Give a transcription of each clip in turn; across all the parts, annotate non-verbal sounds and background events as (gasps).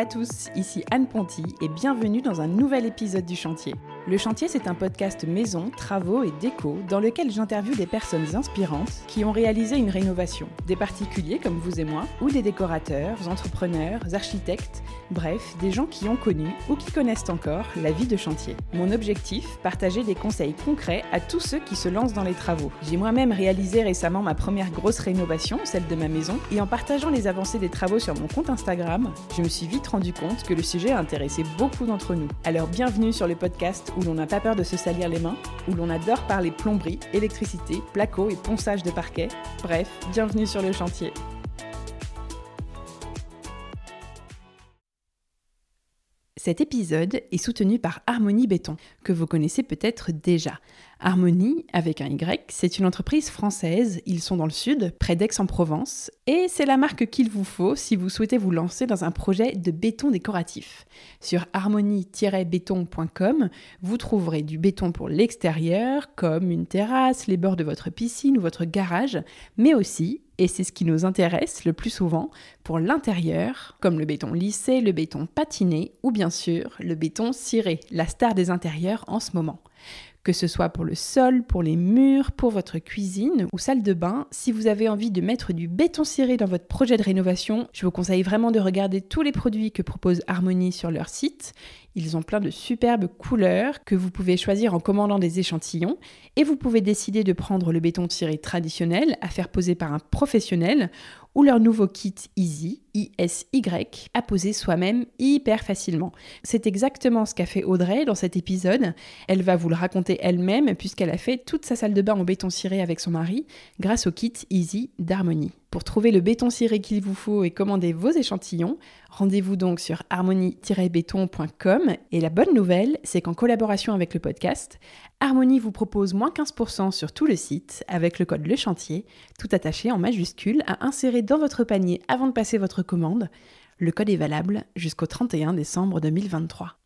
à tous, ici Anne Ponty et bienvenue dans un nouvel épisode du Chantier. Le Chantier, c'est un podcast maison, travaux et déco dans lequel j'interviewe des personnes inspirantes qui ont réalisé une rénovation. Des particuliers comme vous et moi, ou des décorateurs, entrepreneurs, architectes, bref, des gens qui ont connu ou qui connaissent encore la vie de chantier. Mon objectif, partager des conseils concrets à tous ceux qui se lancent dans les travaux. J'ai moi-même réalisé récemment ma première grosse rénovation, celle de ma maison, et en partageant les avancées des travaux sur mon compte Instagram, je me suis vite rendu compte que le sujet a intéressé beaucoup d'entre nous. Alors bienvenue sur le podcast où l'on n'a pas peur de se salir les mains, où l'on adore parler plomberie, électricité, placo et ponçage de parquet. Bref, bienvenue sur le chantier. Cet épisode est soutenu par Harmonie Béton, que vous connaissez peut-être déjà. Harmonie, avec un Y, c'est une entreprise française, ils sont dans le sud, près d'Aix-en-Provence, et c'est la marque qu'il vous faut si vous souhaitez vous lancer dans un projet de béton décoratif. Sur harmonie-béton.com, vous trouverez du béton pour l'extérieur, comme une terrasse, les bords de votre piscine ou votre garage, mais aussi et c'est ce qui nous intéresse le plus souvent, pour l'intérieur, comme le béton lissé, le béton patiné ou bien sûr le béton ciré, la star des intérieurs en ce moment. Que ce soit pour le sol, pour les murs, pour votre cuisine ou salle de bain, si vous avez envie de mettre du béton ciré dans votre projet de rénovation, je vous conseille vraiment de regarder tous les produits que propose Harmonie sur leur site. Ils ont plein de superbes couleurs que vous pouvez choisir en commandant des échantillons et vous pouvez décider de prendre le béton ciré traditionnel à faire poser par un professionnel ou leur nouveau kit Easy, ISY, à poser soi-même hyper facilement. C'est exactement ce qu'a fait Audrey dans cet épisode. Elle va vous le raconter elle-même puisqu'elle a fait toute sa salle de bain en béton ciré avec son mari grâce au kit Easy d'Harmonie. Pour trouver le béton ciré qu'il vous faut et commander vos échantillons, rendez-vous donc sur harmonie-béton.com. Et la bonne nouvelle, c'est qu'en collaboration avec le podcast, Harmonie vous propose moins 15% sur tout le site avec le code Le Chantier, tout attaché en majuscule, à insérer dans votre panier avant de passer votre commande. Le code est valable jusqu'au 31 décembre 2023.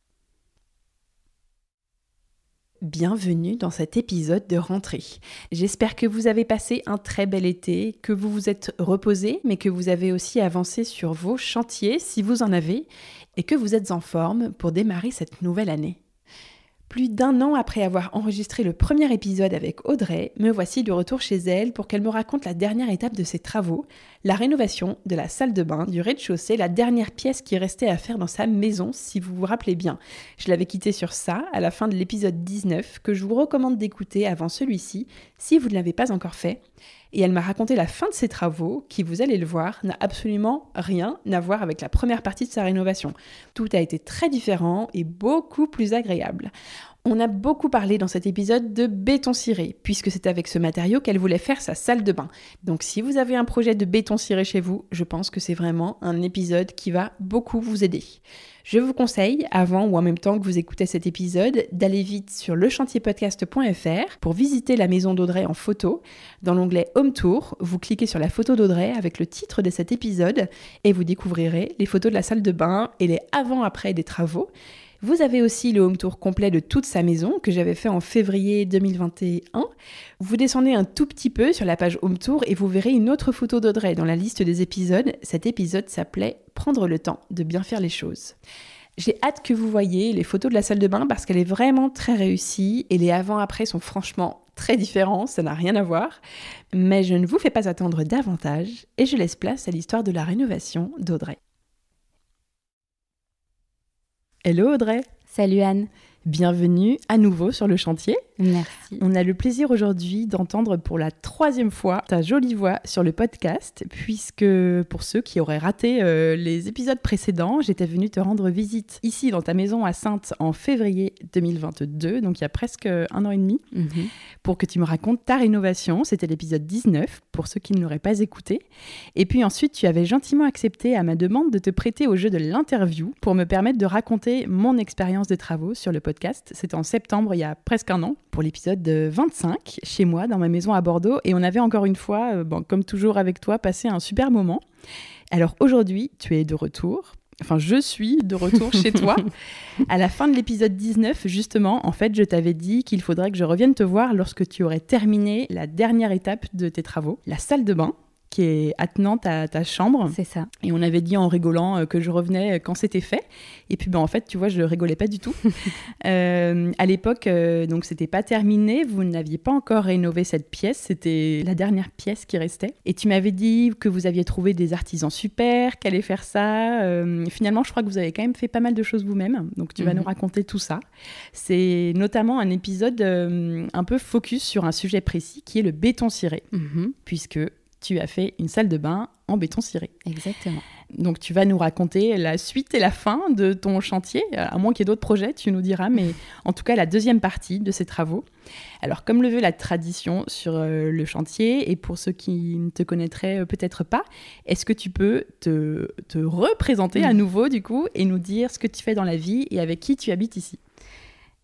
Bienvenue dans cet épisode de rentrée. J'espère que vous avez passé un très bel été, que vous vous êtes reposé, mais que vous avez aussi avancé sur vos chantiers si vous en avez, et que vous êtes en forme pour démarrer cette nouvelle année. Plus d'un an après avoir enregistré le premier épisode avec Audrey, me voici de retour chez elle pour qu'elle me raconte la dernière étape de ses travaux, la rénovation de la salle de bain du rez-de-chaussée, la dernière pièce qui restait à faire dans sa maison, si vous vous rappelez bien. Je l'avais quitté sur ça à la fin de l'épisode 19 que je vous recommande d'écouter avant celui-ci si vous ne l'avez pas encore fait et elle m'a raconté la fin de ses travaux, qui, vous allez le voir, n'a absolument rien à voir avec la première partie de sa rénovation. Tout a été très différent et beaucoup plus agréable. On a beaucoup parlé dans cet épisode de béton ciré, puisque c'est avec ce matériau qu'elle voulait faire sa salle de bain. Donc si vous avez un projet de béton ciré chez vous, je pense que c'est vraiment un épisode qui va beaucoup vous aider. Je vous conseille, avant ou en même temps que vous écoutez cet épisode, d'aller vite sur lechantierpodcast.fr pour visiter la maison d'Audrey en photo. Dans l'onglet Home Tour, vous cliquez sur la photo d'Audrey avec le titre de cet épisode et vous découvrirez les photos de la salle de bain et les avant-après des travaux. Vous avez aussi le home tour complet de toute sa maison que j'avais fait en février 2021. Vous descendez un tout petit peu sur la page home tour et vous verrez une autre photo d'Audrey dans la liste des épisodes. Cet épisode s'appelait Prendre le temps de bien faire les choses. J'ai hâte que vous voyez les photos de la salle de bain parce qu'elle est vraiment très réussie et les avant-après sont franchement très différents, ça n'a rien à voir. Mais je ne vous fais pas attendre davantage et je laisse place à l'histoire de la rénovation d'Audrey. Hello Audrey. Salut Anne. Bienvenue à nouveau sur le chantier. Merci. On a le plaisir aujourd'hui d'entendre pour la troisième fois ta jolie voix sur le podcast, puisque pour ceux qui auraient raté euh, les épisodes précédents, j'étais venue te rendre visite ici dans ta maison à Sainte en février 2022, donc il y a presque un an et demi, Mhm. pour que tu me racontes ta rénovation. C'était l'épisode 19, pour ceux qui ne l'auraient pas écouté. Et puis ensuite, tu avais gentiment accepté à ma demande de te prêter au jeu de l'interview pour me permettre de raconter mon expérience des travaux sur le podcast. C'était en septembre, il y a presque un an, pour l'épisode 25, chez moi, dans ma maison à Bordeaux. Et on avait encore une fois, euh, bon, comme toujours avec toi, passé un super moment. Alors aujourd'hui, tu es de retour. Enfin, je suis de retour chez (laughs) toi. À la fin de l'épisode 19, justement, en fait, je t'avais dit qu'il faudrait que je revienne te voir lorsque tu aurais terminé la dernière étape de tes travaux, la salle de bain qui est attenante à ta chambre. C'est ça. Et on avait dit en rigolant euh, que je revenais quand c'était fait. Et puis ben, en fait, tu vois, je rigolais pas du tout. (laughs) Euh, à l'époque, euh, donc c'était pas terminé, vous n'aviez pas encore rénové cette pièce, c'était la dernière pièce qui restait. Et tu m'avais dit que vous aviez trouvé des artisans super, qu'elle allait faire ça. finalement, je crois que vous avez quand même fait pas mal de choses vous-même. Donc tu vas mhm. nous raconter tout ça. C'est notamment un épisode un peu focus sur un sujet précis qui est le béton ciré. Mhm. Puisque tu as fait une salle de bain en béton ciré. Exactement. Donc tu vas nous raconter la suite et la fin de ton chantier, à moins qu'il y ait d'autres projets, tu nous diras, mais (laughs) en tout cas la deuxième partie de ces travaux. Alors comme le veut la tradition sur euh, le chantier, et pour ceux qui ne te connaîtraient euh, peut-être pas, est-ce que tu peux te, représenter à nouveau du coup et nous dire ce que tu fais dans la vie et avec qui tu habites ici?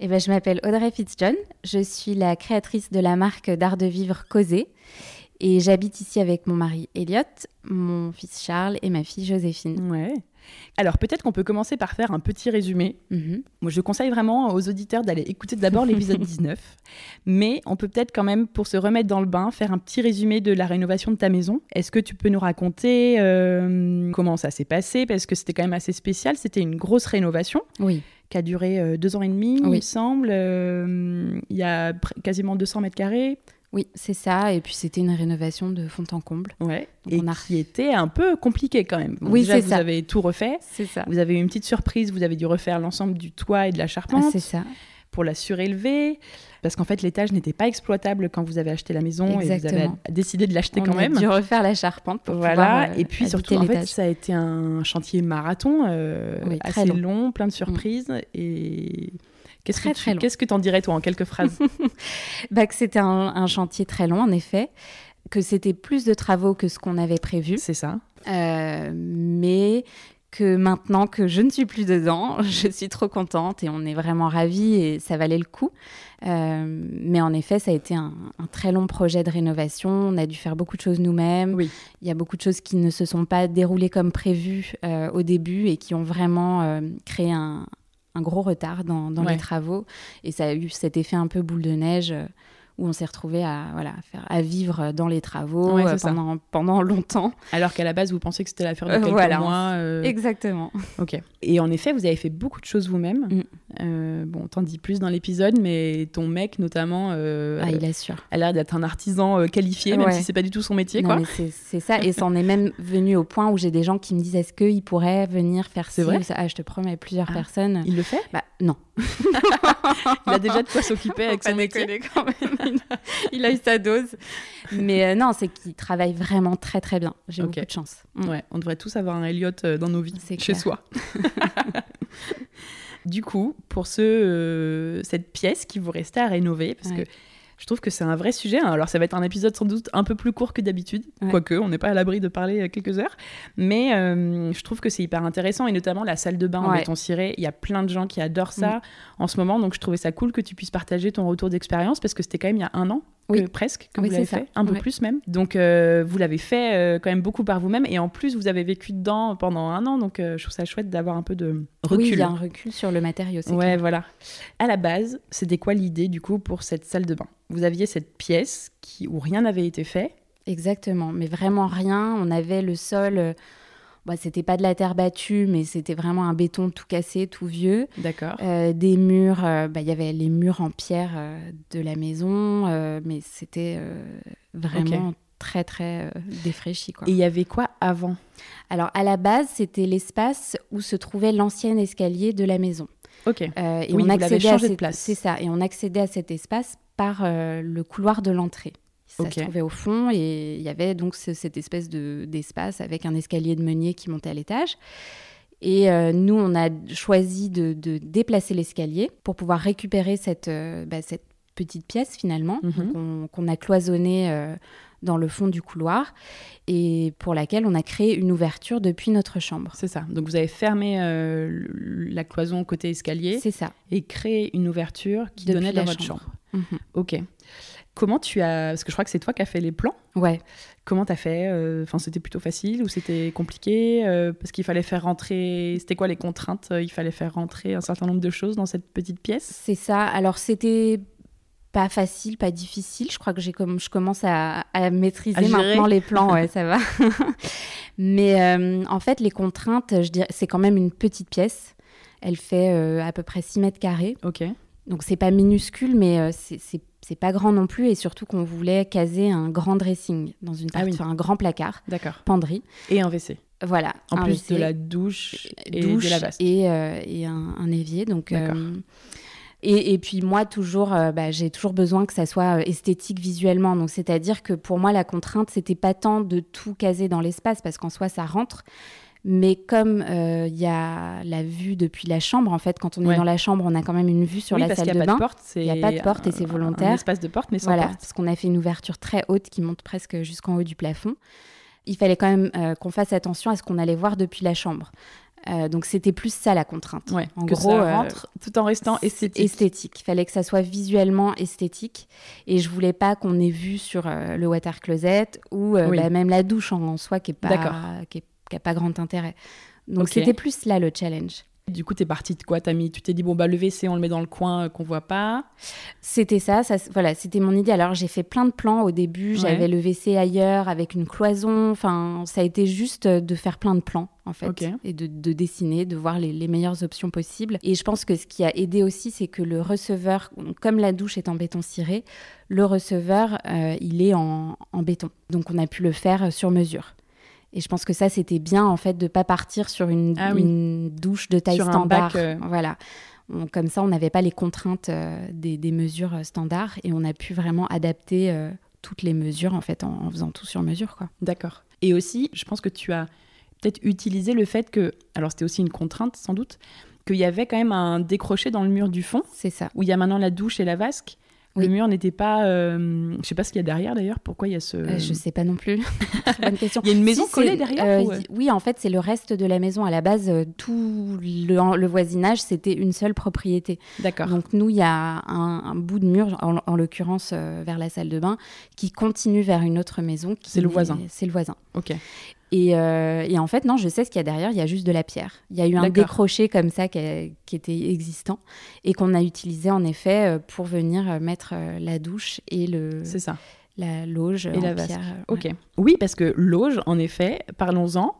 Eh ben, je m'appelle Audrey Fitzjohn, je suis la créatrice de la marque d'art de vivre Causé et j'habite ici avec mon mari Elliot, mon fils Charles et ma fille Joséphine. Ouais. Alors peut-être qu'on peut commencer par faire un petit résumé. Mhm. Moi je conseille vraiment aux auditeurs d'aller écouter d'abord l'épisode (laughs) 19, mais on peut peut-être quand même pour se remettre dans le bain faire un petit résumé de la rénovation de ta maison. Est-ce que tu peux nous raconter euh, comment ça s'est passé? Parce que c'était quand même assez spécial, c'était une grosse rénovation. Oui qui a duré euh, deux ans et demi, il me semble. Euh, il y a quasiment 200 mètres carrés. Oui, c'est ça. Et puis c'était une rénovation de fond en comble. Ouais. et qui était un peu compliqué quand même. oui, c'est ça. Vous avez tout refait. C'est ça. Vous avez eu une petite surprise. Vous avez dû refaire l'ensemble du toit et de la charpente. Ah, c'est ça. Pour la surélever. Parce qu'en fait, l'étage n'était pas exploitable quand vous avez acheté la maison et vous avez décidé de l'acheter quand même. A dû refaire la charpente pour voilà. Pouvoir, euh, et puis surtout, en fait, ça a été un chantier marathon euh, assez long. plein de surprises mm. et Qu'est-ce que tu, qu'est-ce que t'en dirais toi en quelques phrases? (laughs) Bah, que c'était un, chantier très long en effet, que c'était plus de travaux que ce qu'on avait prévu. C'est ça. Euh, mais que maintenant que je ne suis plus dedans, (laughs) je suis trop contente et on est vraiment ravis et ça valait le coup. Euh, mais en effet, ça a été un, très long projet de rénovation. On a dû faire beaucoup de choses nous-mêmes. Oui. Il y a beaucoup de choses qui ne se sont pas déroulées comme prévu euh, au début et qui ont vraiment créé un, un gros retard dans, les travaux. Et ça a eu cet effet un peu boule de neige euh, où on s'est retrouvé à, voilà, faire, à vivre dans les travaux euh, pendant, pendant longtemps. Alors qu'à la base, vous pensiez que c'était l'affaire de euh, quelques voilà, mois. Exactement. Ok. Et en effet, vous avez fait beaucoup de choses vous-même. Mm. bon, on t'en dit plus dans l'épisode, mais ton mec, notamment, ah, il assure. a l'air d'être un artisan qualifié, même si c'est pas du tout son métier. quoi. C'est ça. Et ça en est même venu au point où j'ai des gens qui me disent est-ce qu'il pourrait venir faire ça vrai ah, Je te promets, plusieurs ah. personnes. Il le fait? Bah, Non. (laughs) il a déjà de quoi s'occuper avec son métier. Quand même. Il a eu sa dose. Mais euh, non, c'est qu'il travaille vraiment très très bien. J'ai beaucoup de chance. Mm. Ouais, on devrait tous avoir un Elliot euh, dans nos vies, chez soi. (laughs) du coup, pour ce, euh, cette pièce qui vous restait à rénover, parce que je trouve que c'est un vrai sujet. Hein. Alors, ça va être un épisode sans doute un peu plus court que d'habitude, quoique on n'est pas à l'abri de parler euh, quelques heures. Mais euh, je trouve que c'est hyper intéressant, et notamment la salle de bain en béton ciré. Il y a plein de gens qui adorent ça mm. en ce moment, donc je trouvais ça cool que tu puisses partager ton retour d'expérience, parce que c'était quand même il y a un an oui. presque que vous l'avez fait, un peu plus même. Donc euh, vous l'avez fait euh, quand même beaucoup par vous-même et en plus vous avez vécu dedans pendant un an, donc euh, je trouve ça chouette d'avoir un peu de recul. Oui, il y a un recul sur le matériau. Ouais, voilà. À la base, c'était quoi l'idée du coup pour cette salle de bain? Vous aviez cette pièce qui où rien n'avait été fait. Exactement, mais vraiment rien. On avait le sol bah, c'était pas de la terre battue, mais c'était vraiment un béton tout cassé, tout vieux. D'accord. Euh, des murs, euh, bah, il y avait les murs en pierre euh, de la maison, mais c'était vraiment très, très défraîchi. Quoi. Et il y avait quoi avant? Alors, à la base, c'était l'espace où se trouvait l'ancien escalier de la maison. Ok. et on accédait à cette... place. C'est ça. Et on accédait à cet espace par le couloir de l'entrée. Ça se trouvait au fond et il y avait donc cette espèce d'espace avec un escalier de meunier qui montait à l'étage. Et euh, nous, on a choisi de, déplacer l'escalier pour pouvoir récupérer cette, euh, bah, cette petite pièce finalement mhm. qu'on a cloisonnée euh, dans le fond du couloir et pour laquelle on a créé une ouverture depuis notre chambre. C'est ça. Donc vous avez fermé la cloison côté escalier. C'est ça. Et créé une ouverture qui donnait dans votre chambre. Mhm. Ok. Comment tu as. Parce que je crois que c'est toi qui as fait les plans. Ouais. Comment tu as fait euh, Enfin, c'était plutôt facile ou c'était compliqué euh, Parce qu'il fallait faire rentrer. C'était quoi les contraintes Il fallait faire rentrer un certain nombre de choses dans cette petite pièce? C'est ça. Alors, c'était pas facile, pas difficile. Je crois que j'ai comme je commence à, maîtriser maintenant les plans, ouais, (laughs) ça va. (laughs) Mais euh, en fait, les contraintes, je dirais, c'est quand même une petite pièce. Elle fait euh, à peu près 6 mètres carrés. Ok. Donc c'est pas minuscule, mais euh, c'est pas grand non plus. Et surtout qu'on voulait caser un grand dressing dans une ah partie, un grand placard. D'accord. Penderie. Et un WC. Voilà. En plus de la douche et de la. Et, et un, un, évier. Donc. D'accord. Et, puis moi, toujours, euh, bah, j'ai toujours besoin que ça soit euh, esthétique visuellement. Donc c'est-à-dire que pour moi, la contrainte, c'était pas tant de tout caser dans l'espace, parce qu'en soi, ça rentre. Mais comme il euh, y a la vue depuis la chambre, en fait, quand on est dans la chambre, on a quand même une vue sur la salle de bain. Il n'y a pas de porte et c'est volontaire. Un espace de porte, mais sans voilà, Parce qu'on a fait une ouverture très haute qui monte presque jusqu'en haut du plafond. Il fallait quand même qu'on fasse attention à ce qu'on allait voir depuis la chambre. Euh, donc c'était plus ça la contrainte. en gros, ça euh, rentre tout en restant esthétique. Esthétique. Il fallait que ça soit visuellement esthétique. Et je voulais pas qu'on ait vu sur euh, le water closet ou bah, même la douche en, soi qui n'a qui, pas grand intérêt. Donc c'était plus là le challenge. Du coup, tu es partie de quoi as mis, Tu t'es dit, bon, bah, le WC, on le met dans le coin qu'on voit pas C'était ça, ça voilà, c'était mon idée. Alors, j'ai fait plein de plans au début. J'avais le WC ailleurs avec une cloison. Enfin, ça a été juste de faire plein de plans en fait, et de, dessiner, de voir les, meilleures options possibles. Et je pense que ce qui a aidé aussi, c'est que le receveur, comme la douche est en béton ciré, le receveur, euh, il est en, béton. Donc on a pu le faire sur mesure. Et je pense que ça, c'était bien en fait de pas partir sur une, ah douche de taille standard. Euh. Voilà. comme ça, on n'avait pas les contraintes euh, des, mesures standards et on a pu vraiment adapter toutes les mesures en fait en, en faisant tout sur mesure. quoi. D'accord. Et aussi, je pense que tu as peut-être utiliser le fait que, alors c'était aussi une contrainte sans doute, qu'il y avait quand même un décroché dans le mur du fond. C'est ça. Où il y a maintenant la douche et la vasque. Le mur n'était pas. Euh, je sais pas ce qu'il y a derrière d'ailleurs. Pourquoi il y a ce. Euh, je sais pas non plus. (laughs) bonne question. Il y a une maison collée derrière euh, Oui, en fait, c'est le reste de la maison. À la base, tout le, voisinage, c'était une seule propriété. D'accord. Donc, nous, il y a un, bout de mur, en, l'occurrence vers la salle de bain, qui continue vers une autre maison. C'est le voisin. C'est le voisin. Ok. Euh, et, en fait, non, je sais ce qu'il y a derrière, il y a juste de la pierre. Il y a eu un décroché comme ça qui, était existant et qu'on a utilisé en effet euh, pour venir euh, mettre la douche et le. C'est ça. La loge et la vasque. Ok. Oui, parce que loge, en effet, parlons-en.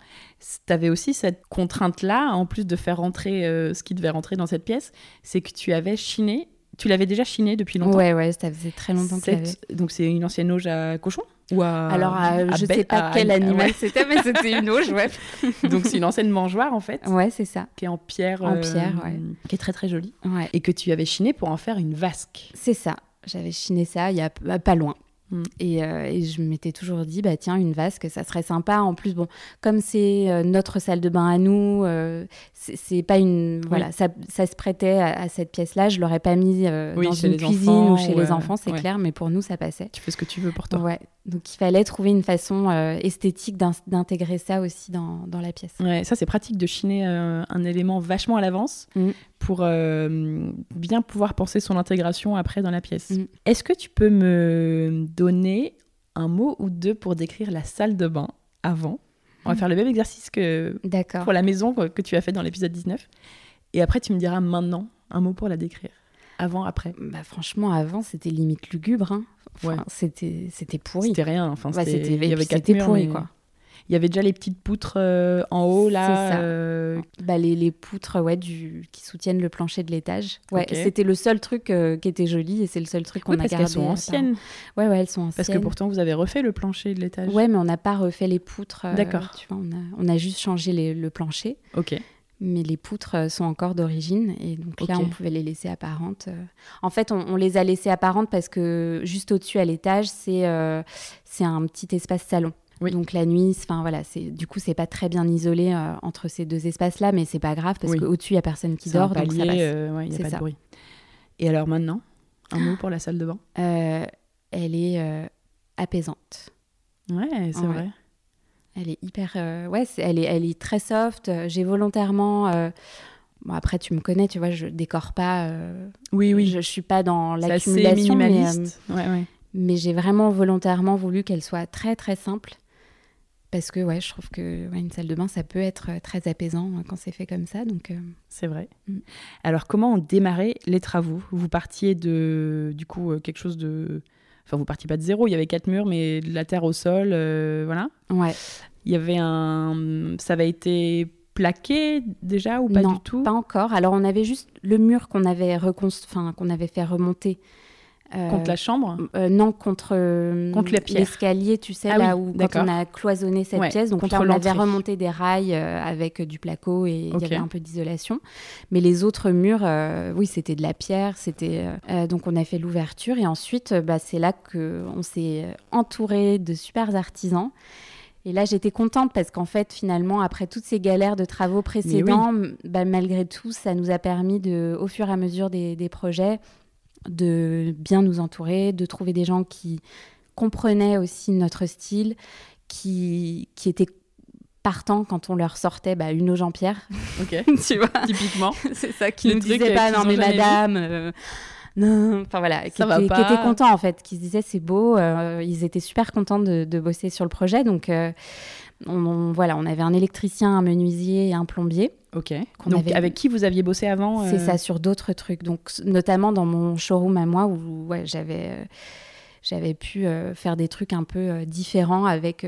Tu avais aussi cette contrainte-là, en plus de faire rentrer ce qui devait rentrer dans cette pièce, c'est que tu avais chiné. Tu l'avais déjà chiné depuis longtemps? Ouais, ouais, ça faisait très longtemps que Donc c'est une ancienne loge à cochon alors, je ne sais pas quel animal c'était, mais c'était une auge, ouais. (laughs) Donc, c'est une ancienne mangeoire, en fait. Ouais, c'est ça. Qui est en pierre. En pierre, euh, ouais. Qui est très, très jolie. Ouais. Et que tu avais chiné pour en faire une vasque. C'est ça. J'avais chiné ça il y a pas loin. Mm. Euh, et, je m'étais toujours dit, bah tiens, une vasque, ça serait sympa. En plus, bon, comme c'est euh, notre salle de bain à nous, euh, c'est pas une. Voilà, ça, ça, se prêtait à, cette pièce-là. Je l'aurais pas mis dans une cuisine ou chez les enfants, c'est clair, mais pour nous, ça passait. Tu fais ce que tu veux pour toi. Ouais. Donc il fallait trouver une façon esthétique d'intégrer ça aussi dans, dans, la pièce. Ouais, ça c'est pratique de chiner un élément vachement à l'avance mm. Pour bien pouvoir penser son intégration après dans la pièce. Mm. Est-ce que tu peux me donner un mot ou deux pour décrire la salle de bain avant? On va faire le même exercice que pour la maison que tu as fait dans l'épisode 19. Et après, tu me diras maintenant un mot pour la décrire. Avant, après. Bah, franchement, avant, c'était limite lugubre. Hein. ouais. C'était pourri. C'était rien. Enfin, c'était avait quatre pourri, quoi. Il y avait déjà les petites poutres euh, en haut là. Euh, bah, les, les, poutres ouais, du, qui soutiennent le plancher de l'étage. Ouais, C'était le seul truc euh, qui était joli et c'est le seul truc qu'on a parce gardé. Parce qu'elles sont anciennes. Ouais, ouais, elles sont anciennes. Parce que pourtant vous avez refait le plancher de l'étage. Ouais, mais on n'a pas refait les poutres. D'accord. Tu vois, on a, on a juste changé les, le plancher. Ok mais les poutres sont encore d'origine et donc là on pouvait les laisser apparentes. En fait, on, les a laissées apparentes parce que juste au-dessus à l'étage c'est c'est un petit espace salon. Donc la nuit, enfin voilà, c'est du coup c'est pas très bien isolé euh, entre ces deux espaces-là, mais c'est pas grave parce qu'au-dessus il y a personne qui dort, donc ça passe. Euh, y a pas de bruit. Et alors maintenant, un mot pour la salle de bain? Euh, Elle est apaisante. Ouais, c'est vrai. Elle est hyper, ouais, elle est, elle est très soft. J'ai volontairement. Bon, après, tu me connais, tu vois, je décore pas. oui, oui. Je, je, suis pas dans l'accumulation. minimaliste. Mais, ouais, ouais. mais j'ai vraiment volontairement voulu qu'elle soit très, très simple parce que ouais, je trouve que une salle de bain, ça peut être très apaisant quand c'est fait comme ça. Donc c'est vrai. Mm. Alors comment ont démarré les travaux? Vous partiez de du coup quelque chose de Enfin, vous partiez pas de zéro, il y avait quatre murs, mais de la terre au sol, voilà. Ouais. Il y avait un. Ça avait été plaqué déjà ou pas du tout? Pas encore. Alors on avait juste le mur qu'on avait enfin qu'on avait fait remonter. Euh, contre la chambre euh, Non, contre, euh, contre l'escalier, tu sais, ah là où quand on a cloisonné cette pièce. Donc on avait remonté des rails avec du placo et il y avait un peu d'isolation. Mais les autres murs, oui, c'était de la pierre. C'était donc on a fait l'ouverture et ensuite, bah, c'est là qu'on s'est entouré de super artisans. Et là, j'étais contente parce qu'en fait, finalement, après toutes ces galères de travaux précédents, bah, malgré tout, ça nous a permis, de, au fur et à mesure des, projets, de bien nous entourer, de trouver des gens qui comprenaient aussi notre style, qui, qui étaient partants quand on leur sortait bah, une eau Jean-Pierre. Ok, (laughs) tu vois, typiquement. (laughs) C'est ça qui nous disait pas, non mais madame non, enfin voilà, qui, étaient contents en fait, qui se disaient c'est beau, euh, ils étaient super contents de, bosser sur le projet. Donc euh, on, voilà, on avait un électricien, un menuisier et un plombier. Ok. Donc avec qui vous aviez bossé avant C'est euh ça, sur d'autres trucs. Donc notamment dans mon showroom à moi où ouais, j'avais j'avais pu faire des trucs un peu différents avec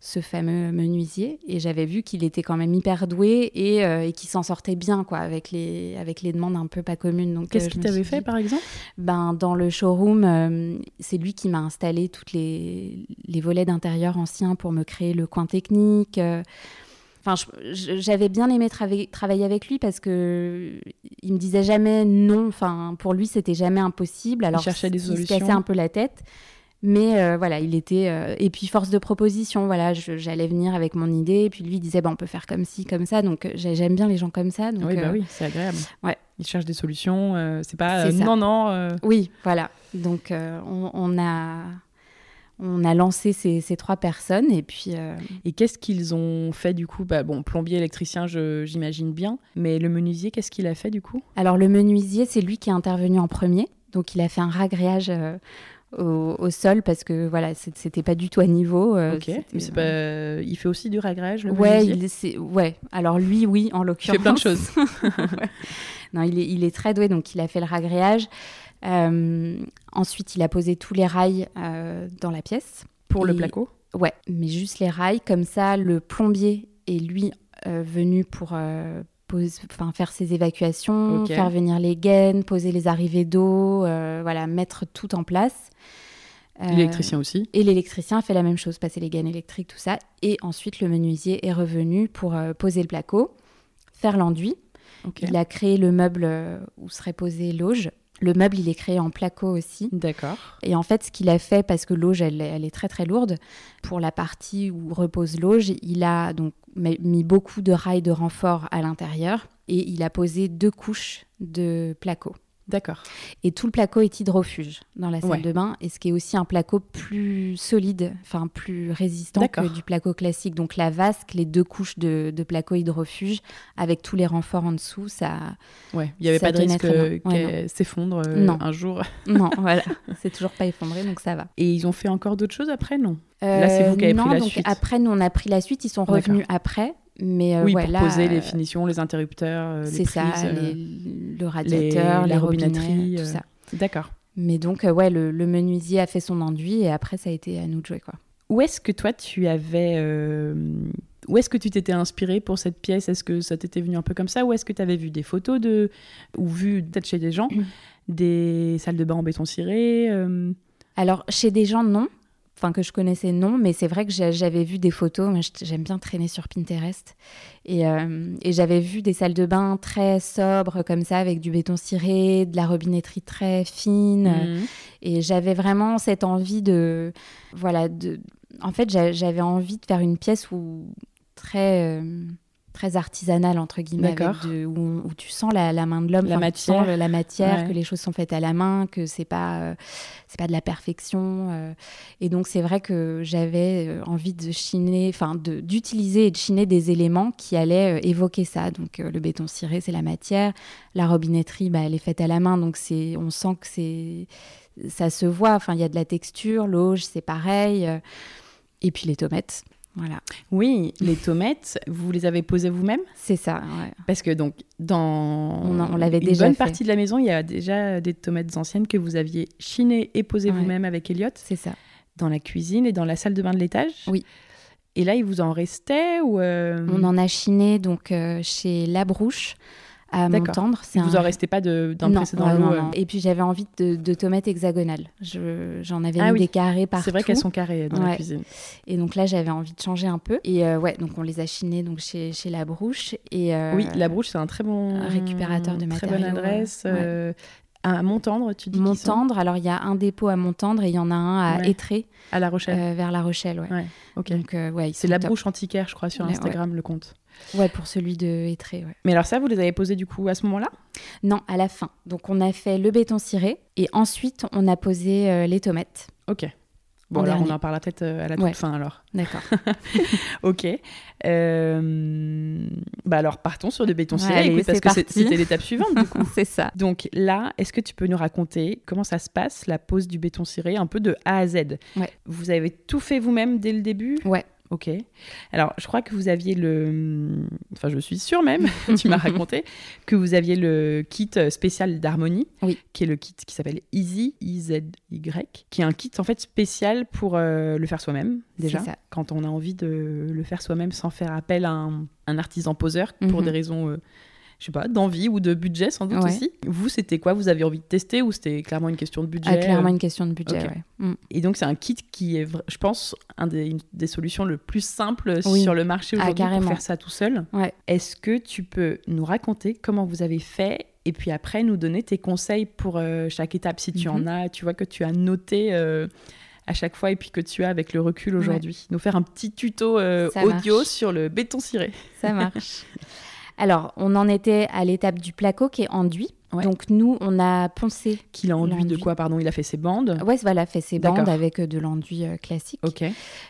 ce fameux menuisier et j'avais vu qu'il était quand même hyper doué et, euh, et qu'il s'en sortait bien quoi avec les avec les demandes un peu pas communes donc qu'est-ce euh, qu'il t'avait fait par exemple? ben dans le showroom euh, c'est lui qui m'a installé toutes les, les volets d'intérieur anciens pour me créer le coin technique Enfin, j'avais bien aimé travailler avec lui parce que il me disait jamais non. Enfin, pour lui, c'était jamais impossible. Alors, il cherchait des solutions. Il se cassait un peu la tête. Mais euh, voilà, il était. Euh, et puis, force de proposition, voilà, j'allais venir avec mon idée. Et puis, lui, il disait, bah, on peut faire comme ci, comme ça. Donc, euh, j'aime bien les gens comme ça. Donc, oui, bah oui, c'est agréable. Ouais. Il cherche des solutions. c'est pas non, non. Oui, voilà. Donc, on, a. On a lancé ces, ces trois personnes et puis. Et qu'est-ce qu'ils ont fait du coup? Bah, Bon, plombier, électricien, j'imagine bien. Mais le menuisier, qu'est-ce qu'il a fait du coup? Alors, le menuisier, c'est lui qui est intervenu en premier. Donc, il a fait un ragréage au, sol parce que voilà, c'était pas du tout à niveau. Euh, ok, mais c'est pas... il fait aussi du ragrage le ouais, il, ouais, alors lui, oui, en l'occurrence. Il fait plein de choses. (laughs) Non, il est, il est, très doué, donc il a fait le ragréage. Euh, ensuite, il a posé tous les rails euh, dans la pièce. Pour le placo Ouais, mais juste les rails. Comme ça, le plombier est lui venu pour enfin, faire ses évacuations, faire venir les gaines, poser les arrivées d'eau, euh, voilà, mettre tout en place. Euh, l'électricien aussi. Et l'électricien a fait la même chose, passer les gaines électriques, tout ça. Et ensuite, le menuisier est revenu pour euh, poser le placo, faire l'enduit. Il a créé le meuble où serait posée l'auge. Le meuble, il est créé en placo aussi. D'accord. Et en fait, ce qu'il a fait, parce que l'auge, elle, elle, est très très lourde, pour la partie où repose l'auge, il a donc mis beaucoup de rails de renfort à l'intérieur et il a posé deux couches de placo. D'accord. Et tout le placo est hydrofuge dans la salle de bain, et ce qui est aussi un placo plus solide, enfin plus résistant que du placo classique. Donc la vasque, les deux couches de, placo hydrofuge, avec tous les renforts en dessous, ça. Ouais, il n'y avait pas de risque qu'elle s'effondre euh, un jour. (laughs) non, (laughs) voilà, c'est toujours pas effondré, donc ça va. Et ils ont fait encore d'autres choses après, non? Là, c'est vous qui avez non, pris la donc suite. Après, nous, on a pris la suite. Ils sont revenus après. Mais euh, oui, pour poser les finitions, les interrupteurs, euh, c'est ça, euh, le radiateur, les, la robinetterie, tout ça. D'accord. Mais donc, ouais, le, menuisier a fait son enduit et après, ça a été à nous de jouer, quoi. Où est-ce que toi, tu avais... Où est-ce que tu t'étais inspiré pour cette pièce? Est-ce que ça t'était venu un peu comme ça? Ou est-ce que tu avais vu des photos de... Ou vu peut-être chez des gens, (clears throat) des salles de bain en béton ciré Alors, chez des gens, non enfin que je connaissais non, mais c'est vrai que j'avais vu des photos. J'aime bien traîner sur Pinterest euh, et, j'avais vu des salles de bain très sobres comme ça, avec du béton ciré, de la robinetterie très fine, mhm. et j'avais vraiment cette envie de, voilà, de. En fait, j'avais envie de faire une pièce où très euh, très artisanal entre guillemets, où, où, tu sens la, main de l'homme, la matière, la matière, que les choses sont faites à la main, que c'est pas euh, c'est pas de la perfection. Euh. et donc c'est vrai que j'avais euh, envie de chiner, enfin d'utiliser et de chiner des éléments qui allaient évoquer ça. Donc le béton ciré, c'est la matière, la robinetterie, bah, elle est faite à la main, donc c'est on sent que c'est ça se voit. Enfin il y a de la texture, l'auge, c'est pareil. et puis les tomates Voilà. Oui, les tomates, vous les avez posées vous-même? C'est ça, ouais. Parce que donc, dans on, l'avait une bonne partie de la maison, il y a déjà des tomates anciennes que vous aviez chinées et posées vous-même avec Elliot. C'est ça. Dans la cuisine et dans la salle de bain de l'étage? Oui. Et là, il vous en restait ou euh, On en a chiné donc euh, chez Labrouche à m'entendre. Vous en restait pas d'un précédent lot euh Et puis j'avais envie de, tomates hexagonales. J'en avais ah mis des carrés partout. C'est vrai qu'elles sont carrées dans la cuisine. Et donc là, j'avais envie de changer un peu. Et ouais, donc on les a chinées donc chez, chez La Brouche. Et, oui, La Brouche, c'est un très bon récupérateur de matériaux. Très bonne adresse. À Montendre, tu dis Montendre, alors il y a un dépôt à Montendre et il y en a un à ouais. À La Rochelle. Euh, vers La Rochelle, ouais. Donc, euh, ouais, c'est la brouche antiquaire, je crois, sur Instagram, le compte. Ouais, pour celui de Étré, ouais. Mais alors ça, vous les avez posés du coup à ce moment-là? Non, à la fin. Donc on a fait le béton ciré et ensuite on a posé euh, les tomates. Ok. Bon, alors on en parlera peut-être euh, à la toute fin alors. D'accord. (laughs) ok. Euh, bah alors partons sur le béton ciré, parce que c'était l'étape suivante du coup. (laughs) c'est ça. Donc là, est-ce que tu peux nous raconter comment ça se passe, la pose du béton ciré, un peu de A à Z? Ouais. Vous avez tout fait vous-même dès le début? Ouais. Ok. Alors, je crois que vous aviez le. Enfin, je suis sûre même, (laughs) tu m'as raconté, (laughs) que vous aviez le kit spécial d'harmonie, oui. qui est le kit qui s'appelle Easy, I-Z-Y, qui est un kit en fait spécial pour euh, le faire soi-même, déjà. Ça. Quand on a envie de le faire soi-même sans faire appel à un, artisan poseur pour mhm. des raisons. Euh, je sais pas, d'envie ou de budget sans doute aussi. Vous, c'était quoi? Vous aviez envie de tester ou c'était clairement une question de budget? Ah, Clairement une question de budget, ouais. Mm. Et donc, c'est un kit qui est, je pense, un des, une des solutions le plus simples sur le marché ah, aujourd'hui pour faire ça tout seul. Ouais. Est-ce que tu peux nous raconter comment vous avez fait et puis après nous donner tes conseils pour euh, chaque étape? Si tu en mhm. as, tu vois que tu as noté euh, à chaque fois et puis que tu as avec le recul aujourd'hui. Nous faire un petit tuto euh, audio sur le béton ciré. Ça marche. (laughs) Alors, on en était à l'étape du placo qui est enduit. Donc nous, on a poncé. Qu'il a enduit de quoi, pardon Il a fait ses bandes? Ouais, voilà, fait ses bandes avec euh, de l'enduit euh, classique. Ok.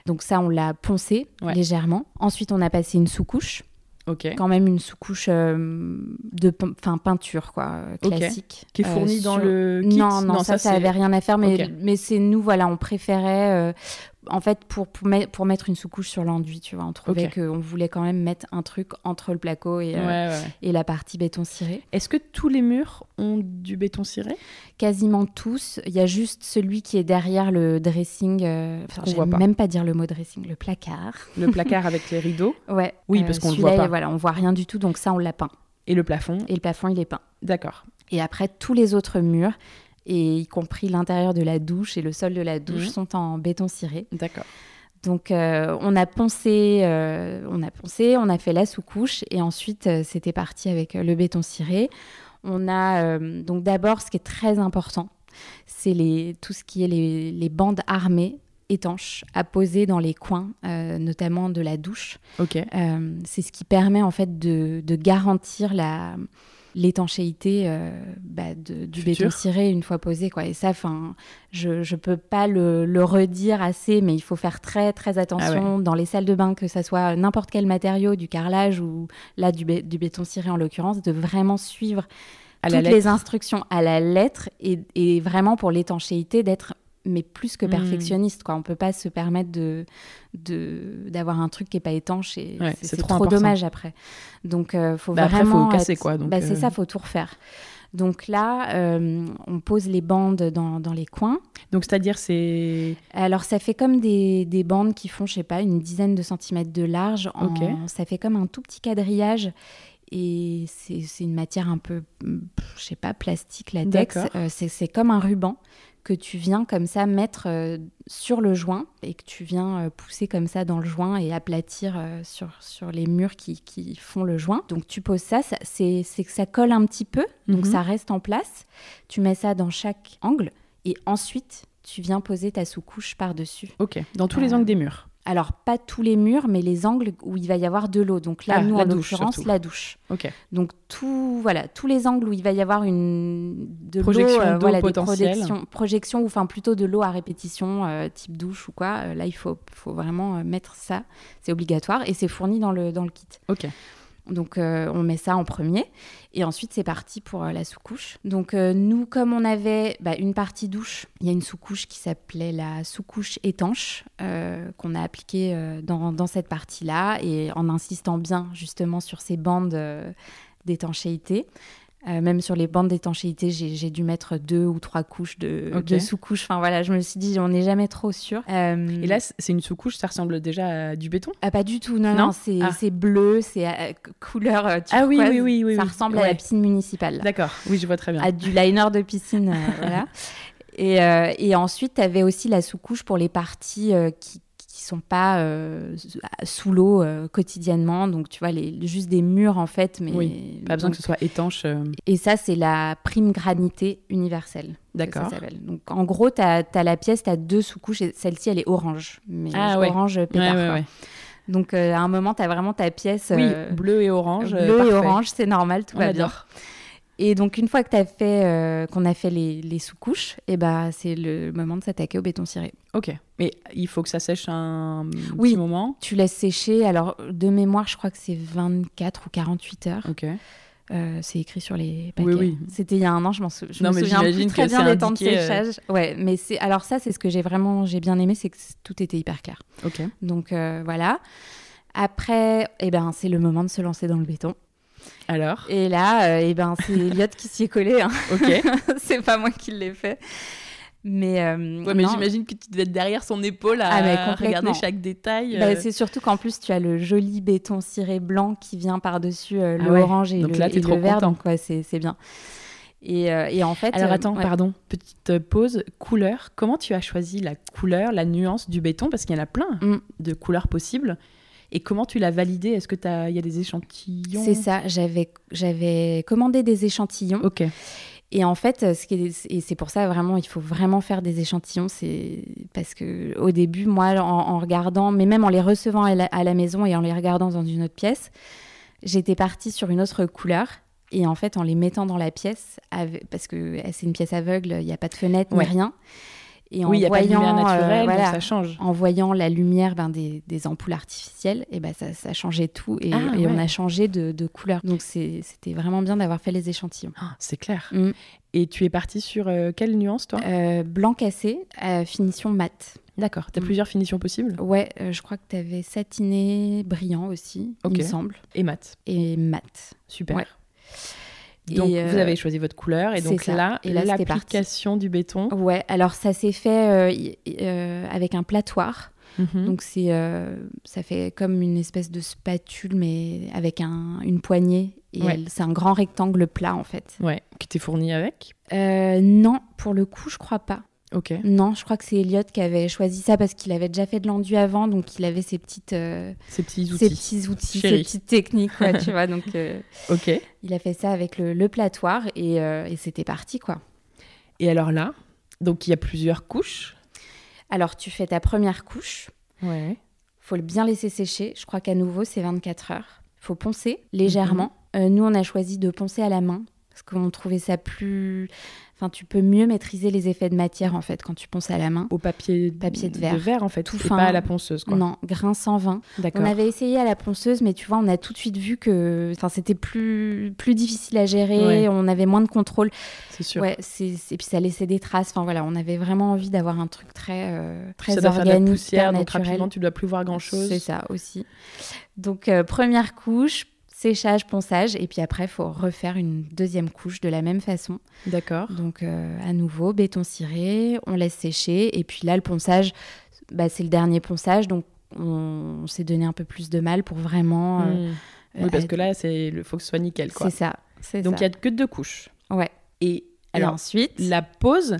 Donc ça, on l'a poncé légèrement. Ensuite, on a passé une sous-couche. Quand même une sous-couche euh, de peinture, quoi, classique. Qui est fournie dans le kit? Non, non, ça, ça, n'avait rien à faire, mais, mais c'est nous, voilà, on préférait en fait, pour, pour, mettre une sous-couche sur l'enduit, tu vois, on trouvait qu'on voulait quand même mettre un truc entre le placo et, euh, et la partie béton ciré. Est-ce que tous les murs ont du béton ciré? Quasiment tous. Il y a juste celui qui est derrière le dressing. Euh, enfin, même pas dire le mot dressing, le placard. Le placard avec les rideaux? (laughs) Ouais. Oui, parce euh, qu'on le voit pas. Voilà, on voit rien du tout, donc ça, on l'a peint. Et le plafond? Et le plafond, il est peint. D'accord. Et après, tous les autres murs, et y compris l'intérieur de la douche et le sol de la douche mhm. sont en béton ciré. D'accord. Donc euh, on a poncé, euh, on a poncé, on a fait la sous-couche et ensuite euh, c'était parti avec le béton ciré. On a donc d'abord ce qui est très important, c'est les, tout ce qui est les, les, bandes armées étanches à poser dans les coins, notamment de la douche. Ok. c'est ce qui permet en fait de, de garantir la l'étanchéité euh, bah, du béton ciré une fois posé. Quoi. Et ça, je ne peux pas le, redire assez, mais il faut faire très, très attention ah dans les salles de bain, que ce soit n'importe quel matériau, du carrelage ou là du, béton ciré en l'occurrence, de vraiment suivre toutes les instructions à la lettre et, et vraiment pour l'étanchéité d'être mais plus que hmm. perfectionniste. Quoi. On peut pas se permettre de, d'avoir un truc qui est pas étanche et c'est, trop, dommage après. Donc, il euh, faut bah, vraiment. faut casser quoi. Bah, c'est euh. ça, faut tout refaire. Donc là, euh, on pose les bandes dans, dans les coins. Donc c'est-à-dire c'est... Alors ça fait comme des, des, bandes qui font, je sais pas, une dizaine de centimètres de large. Ça fait comme un tout petit quadrillage. Et c'est, une matière un peu, je sais pas, plastique, latex. c'est, c'est comme un ruban que tu viens comme ça mettre euh, sur le joint et que tu viens euh, pousser comme ça dans le joint et aplatir euh, sur, sur les murs qui, qui, font le joint. Donc tu poses ça, c'est que ça colle un petit peu, donc mhm. ça reste en place. Tu mets ça dans chaque angle et ensuite tu viens poser ta sous-couche par-dessus. Ok, dans tous les angles des murs alors, pas tous les murs, mais les angles où il va y avoir de l'eau. Donc là, ah, nous, en l'occurrence, la douche. Ok. Donc, tout, voilà, tous les angles où il va y avoir une de projection euh, voilà, des projections, ou enfin plutôt de l'eau à répétition, euh, type douche ou quoi. Euh, là, il faut, faut vraiment mettre ça. C'est obligatoire et c'est fourni dans le, dans le kit. Ok. Donc on met ça en premier. Et ensuite, c'est parti pour la sous-couche. Donc nous, comme on avait bah, une partie douche, il y a une sous-couche qui s'appelait la sous-couche étanche qu'on a appliquée dans, dans, cette partie-là et en insistant bien justement sur ces bandes d'étanchéité. Euh, même sur les bandes d'étanchéité, j'ai dû mettre deux ou trois couches de, sous-couches. Enfin voilà, je me suis dit, on n'est jamais trop sûr. Euh, Et là, c'est une sous-couche, ça ressemble déjà à du béton? Ah, Pas du tout, non, non, ah. c'est bleu, c'est euh, couleur turquoise. Ah oui, oui, oui. oui ça ressemble à la piscine municipale. D'accord, oui, je vois très bien. À du liner de piscine, (laughs) voilà. Et, et ensuite, tu avais aussi la sous-couche pour les parties qui, sont pas euh, sous l'eau euh, quotidiennement. Donc, tu vois, les, juste des murs, en fait. Mais, oui, pas besoin que ce soit étanche. Euh. Et ça, c'est la prime granité universelle. D'accord. Donc, en gros, tu as, la pièce, tu as deux sous-couches. Et celle-ci, elle est orange. Mais ah, orange pétard. donc, à un moment, tu as vraiment ta pièce. Oui, bleu et orange. Bleu et orange, c'est normal, tout va bien. Et donc, une fois que as fait, euh, qu'on a fait les, sous-couches, et eh ben, c'est le moment de s'attaquer au béton ciré. Ok. Mais il faut que ça sèche un oui, petit moment tu laisses sécher. Alors, de mémoire, je crois que c'est 24 ou 48 heures. Ok. Euh, c'est écrit sur les paquets. Oui, oui. C'était il y a un an, je, m'en sou... je me souviens plus très bien des temps de euh, séchage. Ouais, mais c'est alors ça, c'est ce que j'ai vraiment j'ai bien aimé, c'est que tout était hyper clair. Ok. Donc voilà. Après, eh ben, c'est le moment de se lancer dans le béton. Alors Et là, euh, eh ben, c'est (laughs) Elliot qui s'y est collé. Hein. Ok. (laughs) c'est pas moi qui l'ai fait. Mais, euh, ouais, mais j'imagine que tu devais être derrière son épaule à ah, regarder chaque détail. Bah, euh. c'est surtout qu'en plus, tu as le joli béton ciré blanc qui vient par-dessus euh, ah l'orange et, le, là, et trop le vert. Donc, ouais, c'est bien. Et, et, en fait. Alors, attends, pardon, petite pause. Couleur. Comment tu as choisi la couleur, la nuance du béton? Parce qu'il y en a plein mm. de couleurs possibles. Et comment tu l'as validé? Est-ce que il y a des échantillons? C'est ça. J'avais j'avais commandé des échantillons. Ok. Et en fait, ce qui est, et c'est pour ça vraiment, il faut vraiment faire des échantillons. C'est parce que au début, moi, en, regardant, mais même en les recevant à la, maison et en les regardant dans une autre pièce, j'étais partie sur une autre couleur. Et en fait, en les mettant dans la pièce, parce que c'est une pièce aveugle, il n'y a pas de fenêtre ni rien. Et en voyant, euh, ça change. En voyant la lumière ben, des, ampoules artificielles, et ben, ça, ça changeait tout et, ah, on a changé de, couleur. Donc c'était vraiment bien d'avoir fait les échantillons. Ah, c'est clair. Mm. Et tu es partie sur euh, quelle nuance, toi? Euh, Blanc cassé, finition mat. D'accord. Tu as mm. plusieurs finitions possibles? Ouais, je crois que tu avais satiné, brillant aussi, il me semble. Et mat. Et mat. Super. Donc, vous euh, avez choisi votre couleur et donc là, l'application du béton. Ouais, alors ça s'est fait euh, euh, avec un platoir. Mhm. Donc c'est, ça fait comme une espèce de spatule mais avec un, une poignée et c'est un grand rectangle plat en fait. Ouais, qui t'es fourni avec? Non, pour le coup, je crois pas. Ok. Non, je crois que c'est Elliot qui avait choisi ça parce qu'il avait déjà fait de l'enduit avant, donc il avait ses petites, euh, ses petits outils, ses petits outils, ses petites techniques, tu (laughs) vois. Donc, euh, ok. Il a fait ça avec le, le platoir et, euh, et c'était parti, quoi. Et alors là, donc il y a plusieurs couches. Alors tu fais ta première couche. Ouais. Faut le bien laisser sécher. Je crois qu'à nouveau c'est 24 heures. Faut poncer légèrement. Mhm. nous on a choisi de poncer à la main parce qu'on trouvait ça plus Enfin, tu peux mieux maîtriser les effets de matière en fait quand tu ponces à la main. Au papier, papier de verre. en fait, tout fin. pas à la ponceuse. Quoi. Non, grain sans vin. On avait essayé à la ponceuse, mais tu vois, on a tout de suite vu que, enfin, c'était plus plus difficile à gérer. On avait moins de contrôle. C'est sûr. Ouais, et puis ça laissait des traces. Enfin voilà, on avait vraiment envie d'avoir un truc très euh, très ça organique, faire de la poussière, donc rapidement tu dois plus voir grand chose. C'est ça aussi. Donc euh, première couche séchage, ponçage, et puis après, il faut refaire une deuxième couche de la même façon. D'accord. Donc, euh, à nouveau, béton ciré, on laisse sécher, et puis là, le ponçage, bah, c'est le dernier ponçage, donc on, s'est donné un peu plus de mal pour vraiment. Euh, mmh. oui, parce que là, il faut que ce soit nickel. C'est ça. Donc, il n'y a que deux couches. Ouais. Et, alors, ensuite, la pose,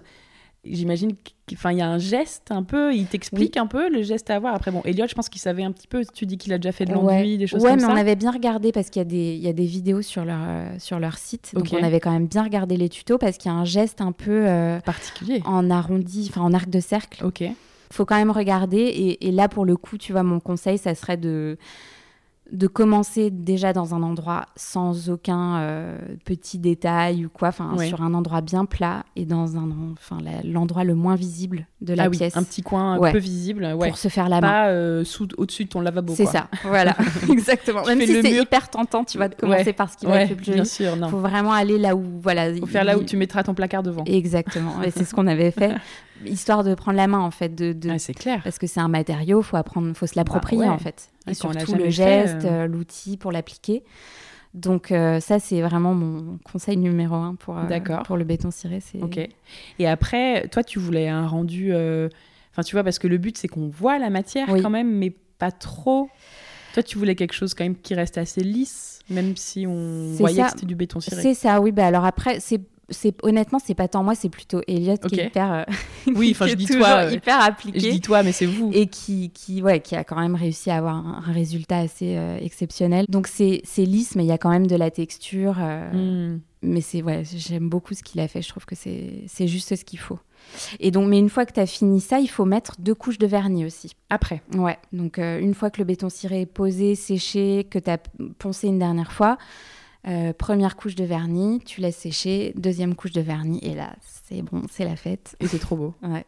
j'imagine qu'il y a un geste un peu, il t'explique un peu le geste à avoir. Après, bon, Elliot, je pense qu'il savait un petit peu. Tu dis qu'il a déjà fait de l'enduit, des choses comme ça. Ouais, mais on avait bien regardé parce qu'il y, a des, il y a des vidéos sur leur, euh, sur leur site. Donc, on avait quand même bien regardé les tutos parce qu'il y a un geste un peu. Euh, particulier. En arrondi, enfin en arc de cercle. Ok. Faut quand même regarder. Et, et, là, pour le coup, tu vois, mon conseil, ça serait de de commencer déjà dans un endroit sans aucun euh, petit détail ou quoi, enfin sur un endroit bien plat et dans un enfin l'endroit le moins visible de la ah pièce. Oui, un petit coin un peu visible, pour se faire la main. Pas euh, au-dessus de ton lavabo. C'est ça, voilà, (laughs) (laughs) exactement. Même si c'est hyper tentant, tu vas commencer par ce qui va être le plus joli. Il faut vraiment aller là où voilà. Faut faire là où tu mettras ton placard devant. Exactement, et c'est ce qu'on avait fait. (laughs) histoire de prendre la main en fait de, Ah, c'est clair. parce que c'est un matériau faut apprendre faut se l'approprier bah en fait. Et surtout le geste euh. Euh, l'outil pour l'appliquer. Donc euh, ça c'est vraiment mon conseil numéro un pour pour le béton ciré c'est ok. Et après toi tu voulais un rendu enfin tu vois parce que le but c'est qu'on voit la matière quand même mais pas trop. Toi tu voulais quelque chose quand même qui reste assez lisse même si on voyait que c'était du béton ciré. C'est ça oui bah alors après c'est c'est honnêtement c'est pas tant moi c'est plutôt Elliot qui est hyper euh, oui enfin (laughs) je dis toi euh, hyper appliqué. je dis toi mais c'est vous. Et qui qui ouais qui a quand même réussi à avoir un, résultat assez euh, exceptionnel. Donc c'est c'est lisse mais il y a quand même de la texture hmm. mais c'est ouais j'aime beaucoup ce qu'il a fait. Je trouve que c'est c'est juste ce qu'il faut. Et donc mais une fois que tu as fini ça il faut mettre deux couches de vernis aussi. Après. Ouais. Donc une fois que le béton ciré est posé séché que tu as poncé une dernière fois euh, première couche de vernis, tu laisses sécher, deuxième couche de vernis, et là, c'est bon, c'est la fête. Et c'est trop beau. (laughs) Ouais.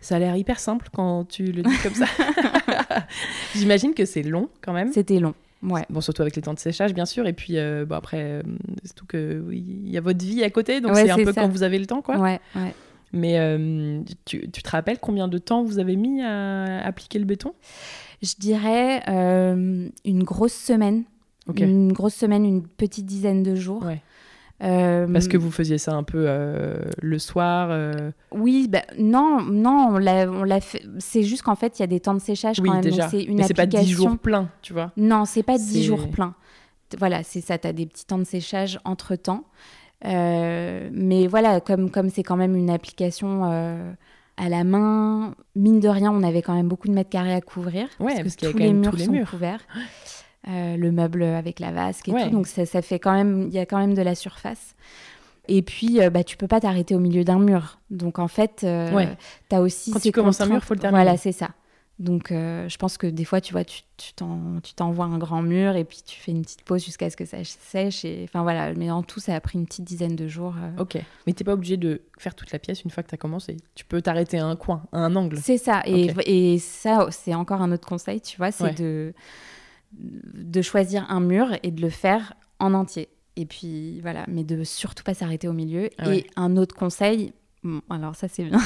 Ça a l'air hyper simple quand tu le dis comme ça. (laughs) J'imagine que c'est long quand même. C'était long. Ouais. Bon, surtout avec les temps de séchage, bien sûr. Et puis, euh, bon, après, euh, c'est tout que il y a votre vie à côté, donc c'est un peu quand vous avez le temps, quoi. Ouais, ouais. Mais tu, tu, te rappelles combien de temps vous avez mis à appliquer le béton? Je dirais une grosse semaine. Une grosse semaine, une petite dizaine de jours. Euh, Parce que vous faisiez ça un peu euh, le soir euh Oui, bah, non, non, on l'a fait. C'est juste qu'en fait, il y a des temps de séchage quand même. Déjà. C'est une Mais c'est pas 10 jours pleins, tu vois Non, c'est pas 10 jours pleins. Voilà, c'est ça, tu as des petits temps de séchage entre temps. mais voilà, comme comme c'est quand même une application à la main, mine de rien, on avait quand même beaucoup de mètres carrés à couvrir. Ouais, parce, que tous, les murs sont couverts. (gasps) Euh, le meuble avec la vasque et tout. Donc ça, ça fait quand même, il y a quand même de la surface. Et puis, euh, bah, tu peux pas t'arrêter au milieu d'un mur. Donc en fait, euh, tu as aussi. Quand tu commences un mur, faut le terminer. Voilà, c'est ça. Donc, je pense que des fois, tu vois, tu, tu t'envoies un grand mur et puis tu fais une petite pause jusqu'à ce que ça sèche. Et enfin voilà, mais en tout, ça a pris une petite dizaine de jours. Ok, mais t'es pas obligé de faire toute la pièce une fois que tu as commencé. Tu peux t'arrêter à un coin, à un angle. C'est ça. Et, et ça, c'est encore un autre conseil, tu vois, c'est de de choisir un mur et de le faire en entier. Et puis voilà, mais de surtout pas s'arrêter au milieu. Ah et un autre conseil, alors ça c'est bien,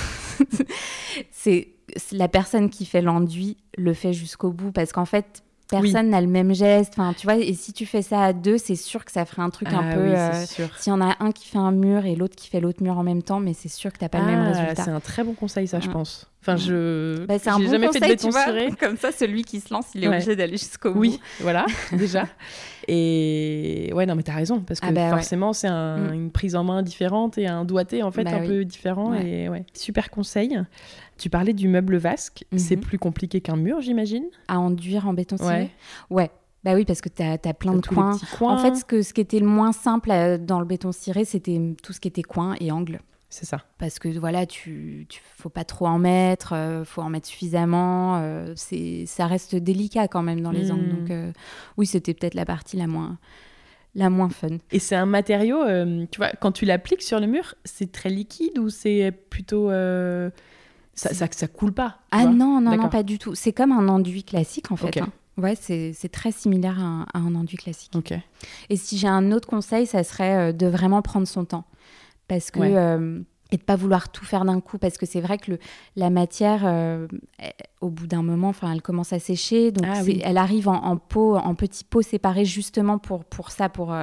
(laughs) c'est la personne qui fait l'enduit le fait jusqu'au bout parce qu'en fait personne n'a le même geste. Enfin, tu vois, et si tu fais ça à deux, c'est sûr que ça ferait un truc un ah peu. Oui, euh, S'il y en a un qui fait un mur et l'autre qui fait l'autre mur en même temps, mais c'est sûr que tu n'as pas le même ah, résultat. C'est un très bon conseil, ça, je pense. Enfin, je. Bah, c'est un bon jamais conseil, fait de béton tu vois, (laughs) Comme ça, celui qui se lance, il est obligé d'aller jusqu'au bout. Oui, voilà, (laughs) déjà. Et ouais, non, mais t'as raison, parce que ah bah forcément, c'est mm. une prise en main différente et un doigté, en fait, bah un peu différent. Et ouais, super conseil. Tu parlais du meuble vasque. C'est mhm. plus compliqué qu'un mur, j'imagine? À enduire en béton ciré Ouais. Bah oui, parce que tu as, plein de coins. En fait, ce, que, ce qui était le moins simple euh, dans le béton ciré, c'était tout ce qui était coins et angles. C'est ça. Parce que voilà, tu, tu faut pas trop en mettre, euh, faut en mettre suffisamment. Euh, c'est, ça reste délicat quand même dans les angles. Hmm. Donc oui, c'était peut-être la partie la moins, la moins fun. Et c'est un matériau, tu vois, quand tu l'appliques sur le mur, c'est très liquide ou c'est plutôt ça, ça, ça, coule pas. Ah non, non, non, pas du tout. C'est comme un enduit classique en fait. Hein. Ouais, c'est très similaire à un, enduit classique. Et si j'ai un autre conseil, ça serait euh, de vraiment prendre son temps. Parce que. Euh, et de pas vouloir tout faire d'un coup parce que c'est vrai que le, la matière euh, au bout d'un moment enfin elle commence à sécher donc ah elle arrive en, en pot en petits pots séparés justement pour pour ça pour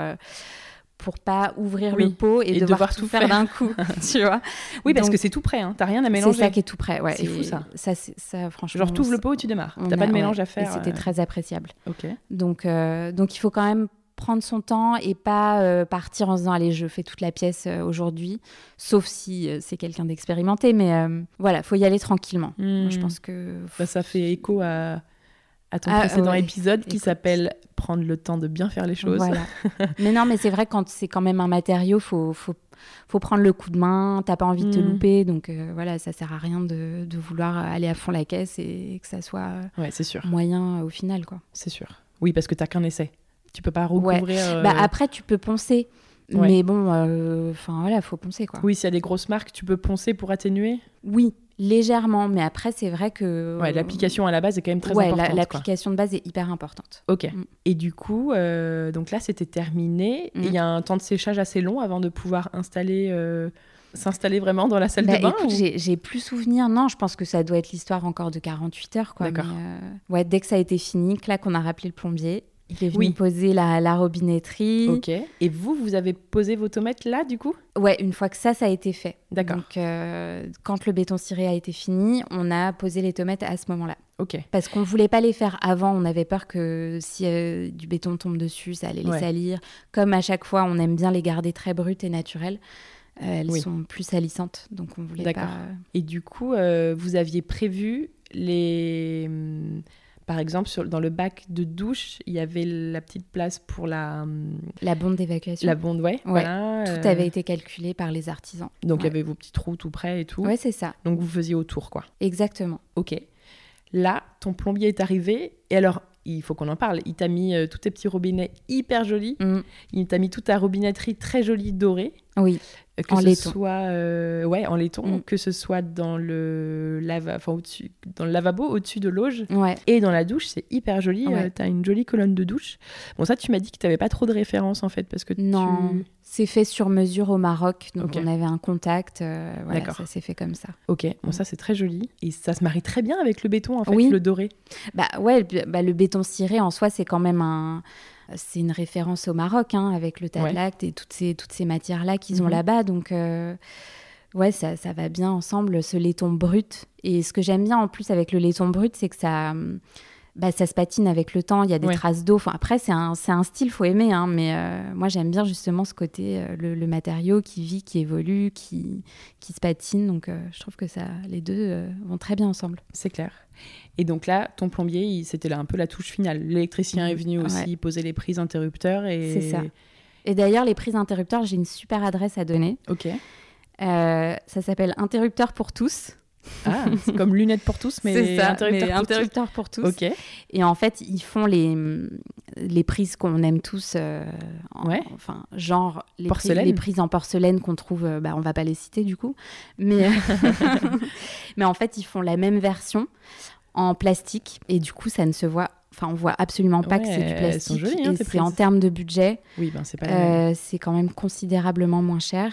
pour pas ouvrir le pot et, devoir, tout faire, d'un coup, (laughs) tu vois. Oui, parce que c'est tout prêt, hein. t'as rien à mélanger. C'est ça qui est tout prêt, ouais. C'est fou ça. Ça, ça franchement. Genre t'ouvres le pot et tu démarres. T'as pas de mélange à faire. C'était euh. très appréciable. Ok. Donc, euh, donc il faut quand même prendre son temps et pas euh, partir en se disant allez je fais toute la pièce aujourd'hui, sauf si c'est quelqu'un d'expérimenté. Mais voilà, faut y aller tranquillement. je hmm. pense que. Bah, ça fait écho à à ton ah, précédent épisode qui s'appelle Prendre le temps de bien faire les choses. Voilà. (laughs) mais non, mais c'est vrai, quand c'est quand même un matériau, faut, faut, faut prendre le coup de main, t'as pas envie de te mm. louper, donc euh, voilà, ça sert à rien de, de, vouloir aller à fond la caisse et, que ça soit ouais, sûr. moyen au final. quoi. C'est sûr. Oui, parce que tu n'as qu'un essai. Tu peux pas recouvrir. Bah, après, tu peux poncer. Mais bon, enfin voilà, faut poncer quoi. Oui, s'il y a des grosses marques, tu peux poncer pour atténuer? Oui, légèrement, mais après, c'est vrai que. Ouais, l'application à la base est quand même très ouais, importante. l'application de base est hyper importante. Ok. Mm. Et du coup, euh, donc là, c'était terminé. Il y a mm. un temps de séchage assez long avant de pouvoir installer. Euh, s'installer vraiment dans la salle de bah, bain J'ai plus souvenir. Non, je pense que ça doit être l'histoire encore de 48 heures. D'accord. Euh, ouais, dès que ça a été fini, là qu'on a rappelé le plombier, il est venu poser la, la, robinetterie. Ok. Et vous, vous avez posé vos tomates là, du coup? Ouais, une fois que ça, ça a été fait. D'accord. Donc, euh, quand le béton ciré a été fini, on a posé les tomates à ce moment-là. Ok. Parce qu'on ne voulait pas les faire avant. On avait peur que si euh, du béton tombe dessus, ça allait les salir. Comme à chaque fois, on aime bien les garder très brutes et naturelles. Euh, elles sont plus salissantes, donc on voulait pas. Et du coup, vous aviez prévu les hum, par exemple, sur, dans le bac de douche, il y avait la petite place pour la... Hum, la bonde d'évacuation. La bonde, ouais. tout euh. avait été calculé par les artisans. Donc, il y avait vos petits trous tout près et tout. Ouais, c'est ça. Donc, vous faisiez autour, quoi. Exactement. Ok. Là, ton plombier est arrivé. Et alors, il faut qu'on en parle. Il t'a mis euh, tous tes petits robinets hyper jolis. Mm. Il t'a mis toute ta robinetterie très jolie dorée. Oui. Euh, que en ce laiton. soit euh, ouais en laiton mm. que ce soit dans le lava enfin au-dessus dans le lavabo au-dessus de l'auge ouais. et dans la douche c'est hyper joli ouais. tu as une jolie colonne de douche bon ça tu m'as dit que tu n'avais pas trop de références en fait parce que non c'est fait sur mesure au Maroc donc on avait un contact voilà, ça s'est fait comme ça ok bon mm. ça c'est très joli et ça se marie très bien avec le béton en fait oui. le doré bah ouais bah, le béton ciré en soi c'est quand même un c'est une référence au Maroc, hein, avec le tablacte et toutes ces, toutes ces matières-là qu'ils ont mhm. là-bas. Donc, euh, ouais, ça, ça, va bien ensemble, ce laiton brut. Et ce que j'aime bien en plus avec le laiton brut, c'est que ça, bah, ça se patine avec le temps, il y a des traces d'eau. Enfin, après, c'est un, un, style, faut aimer. Hein, mais euh, moi, j'aime bien justement ce côté, euh, le, matériau qui vit, qui évolue, qui, qui se patine. Donc, je trouve que ça, les deux vont très bien ensemble. C'est clair. Et donc là, ton plombier, c'était là un peu la touche finale. L'électricien est venu aussi poser les prises interrupteurs. Et... C'est ça. Et d'ailleurs, les prises interrupteurs, j'ai une super adresse à donner. Ok. Euh, ça s'appelle Interrupteur pour tous. Ah, (laughs) c'est comme lunettes pour tous, mais ça, interrupteur, pour, pour, tous. Ok. Et en fait, ils font les, les prises qu'on aime tous. Euh, ouais. Enfin, genre les, les prises en porcelaine qu'on trouve. Euh, bah, on va pas les citer du coup, mais (laughs) (laughs) mais en fait, ils font la même version en plastique et du coup ça ne se voit enfin on voit absolument pas que c'est du plastique hein, et c'est en termes de budget oui ben c'est pas euh, c'est quand même considérablement moins cher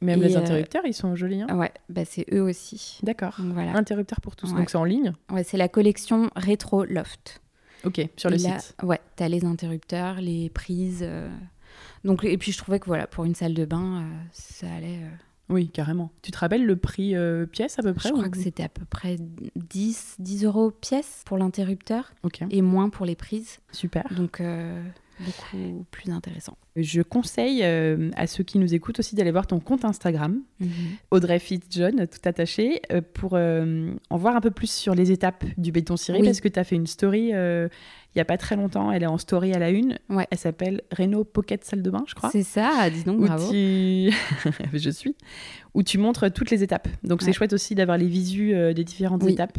même les euh, interrupteurs ils sont jolis hein. ouais bah c'est eux aussi d'accord voilà interrupteurs pour tous donc c'est en ligne ouais c'est la collection rétro loft ok sur le site ouais t'as les interrupteurs les prises euh. donc et puis je trouvais que voilà pour une salle de bain ça allait oui, carrément. Tu te rappelles le prix euh, pièce à peu près Je crois que c'était à peu près 10, 10 euros pièce pour l'interrupteur Ok. et moins pour les prises. Super. Donc euh, beaucoup plus intéressant. Je conseille euh, à ceux qui nous écoutent aussi d'aller voir ton compte Instagram, mhm. Audrey Fitzjohn, tout attaché, pour en voir un peu plus sur les étapes du béton ciré, parce que tu as fait une story il n'y a pas très longtemps. Elle est en story à la une. Ouais. Elle s'appelle Renault Pocket Salle de Bain, je crois. C'est ça, dis donc, bravo. (laughs) je suis. Où tu montres toutes les étapes. Donc c'est chouette aussi d'avoir les visus euh, des différentes étapes.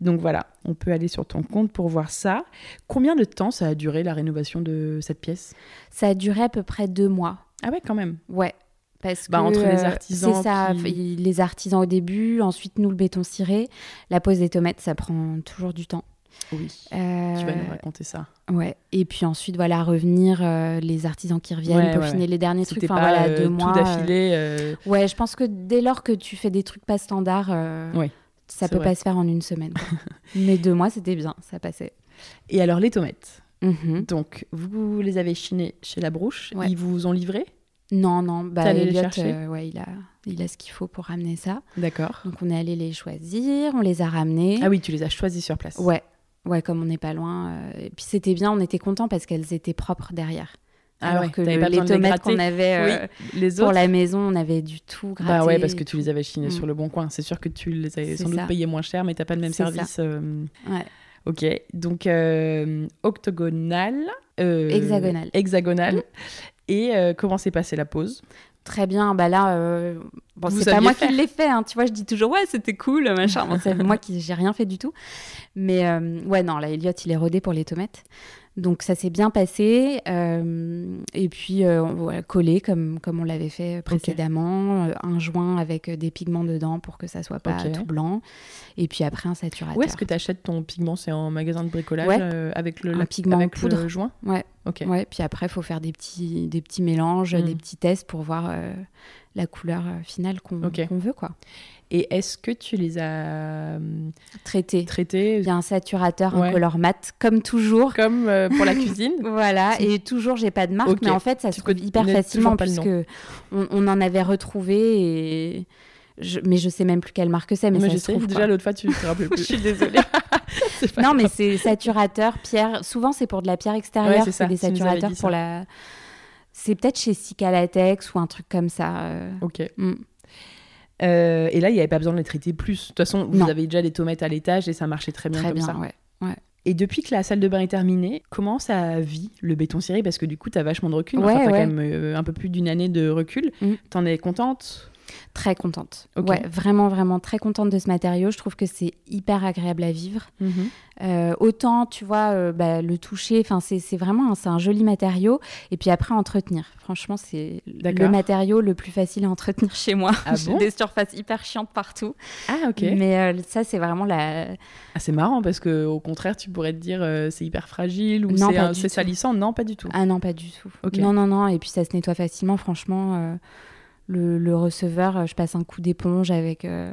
Donc voilà, on peut aller sur ton compte pour voir ça. Combien de temps ça a duré la rénovation de cette pièce? Ça a duré à peu près deux mois. Ah ouais, quand même. Ouais. Parce bah, que, entre les artisans. C'est ça, les artisans au début, ensuite nous le béton ciré. La pose des tomates, ça prend toujours du temps. Oui. Euh, tu vas nous raconter ça. Ouais. Et puis ensuite, voilà, revenir euh, les artisans qui reviennent, peaufiner les derniers trucs. Enfin, pas, voilà, euh, deux mois. Tout d'affilée. Ouais, je pense que dès lors que tu fais des trucs pas standards, ça peut pas se faire en une semaine. (laughs) Mais deux mois, c'était bien, ça passait. Et alors les tomates. Mhm. Donc, vous les avez chinées chez la brouche. Ils vous ont livré Non, non. Bah, les chercher ouais, il a, il a ce qu'il faut pour ramener ça. D'accord. Donc, on est allé les choisir, on les a ramenés. Ah oui, tu les as choisis sur place. Ouais, Ouais, comme on n'est pas loin. Euh, et puis c'était bien, on était content parce qu'elles étaient propres derrière. Ah Alors que les tomates qu'on avait euh, les pour la maison, on avait du tout gratté. Bah ouais, parce que tu les avais chinées mm. sur le bon coin. C'est sûr que tu les avais sans doute payées moins cher, mais t'as pas le même service. Euh. Ouais. Ok, donc octogonal. hexagonal. Hexagonal. Mm. Et comment s'est passée la pause Très bien, bah là, euh, bon, c'est pas moi qui l'ai fait, hein. tu vois, je dis toujours ouais, c'était cool, machin. c'est (laughs) moi qui j'ai rien fait du tout. Mais euh, ouais, non, là, Elliot, il est rodé pour les tomates. Donc ça s'est bien passé. Euh, et puis euh, collé comme, comme on l'avait fait précédemment. Euh, un joint avec des pigments dedans pour que ça soit pas tout blanc. Et puis après un saturateur. Où est-ce que tu achètes ton pigment? C'est en magasin de bricolage avec le, pigment avec poudre. le joint? Ouais. Ok. Ouais. Puis après, il faut faire des petits, des petits mélanges, des hmm. petits tests pour voir la couleur finale qu'on veut. quoi. Et est-ce que tu les as traités Traités. Il y a un saturateur, un color mat, comme toujours. Comme euh, pour la (laughs) cuisine. voilà, et toujours, j'ai pas de marque, mais en fait, ça se trouve hyper facilement puisque on, on, en avait retrouvé et. Je, mais je sais même plus quelle marque c'est. Mais, mais ça je sais, trouve, déjà l'autre fois, tu te rappelles (laughs) plus. je suis désolée. (laughs) non, mais c'est saturateur, pierre. Souvent, c'est pour de la pierre extérieure. c'est des saturateurs pour la. C'est peut-être chez Cicalatex ou un truc comme ça. Euh. Ok. Mm. Euh, et là, il n'y avait pas besoin de les traiter plus. De toute façon, vous avez déjà des tomates à l'étage et ça marchait très bien très comme bien, ça. Ouais, ouais. Et depuis que la salle de bain est terminée, comment ça vit le béton ciré Parce que du coup, tu as vachement de recul. Ouais, enfin, as quand même euh, un peu plus d'une année de recul. Mm. T'en es contente? Très contente. Ouais, vraiment, vraiment très contente de ce matériau. Je trouve que c'est hyper agréable à vivre. Mhm. Euh, autant, tu vois, euh, bah, le toucher, enfin, c'est vraiment c'est un joli matériau. Et puis après, entretenir. Franchement, c'est le matériau le plus facile à entretenir chez moi. Ah (laughs) J'ai des surfaces hyper chiantes partout. Ah, ok. Mais euh, ça, c'est vraiment la. Ah, c'est marrant parce que au contraire, tu pourrais te dire c'est hyper fragile ou c'est salissant. Non, pas du tout. Ah, non, pas du tout. Non, non, non. Et puis ça se nettoie facilement, franchement le, receveur, euh, je passe un coup d'éponge avec. Euh,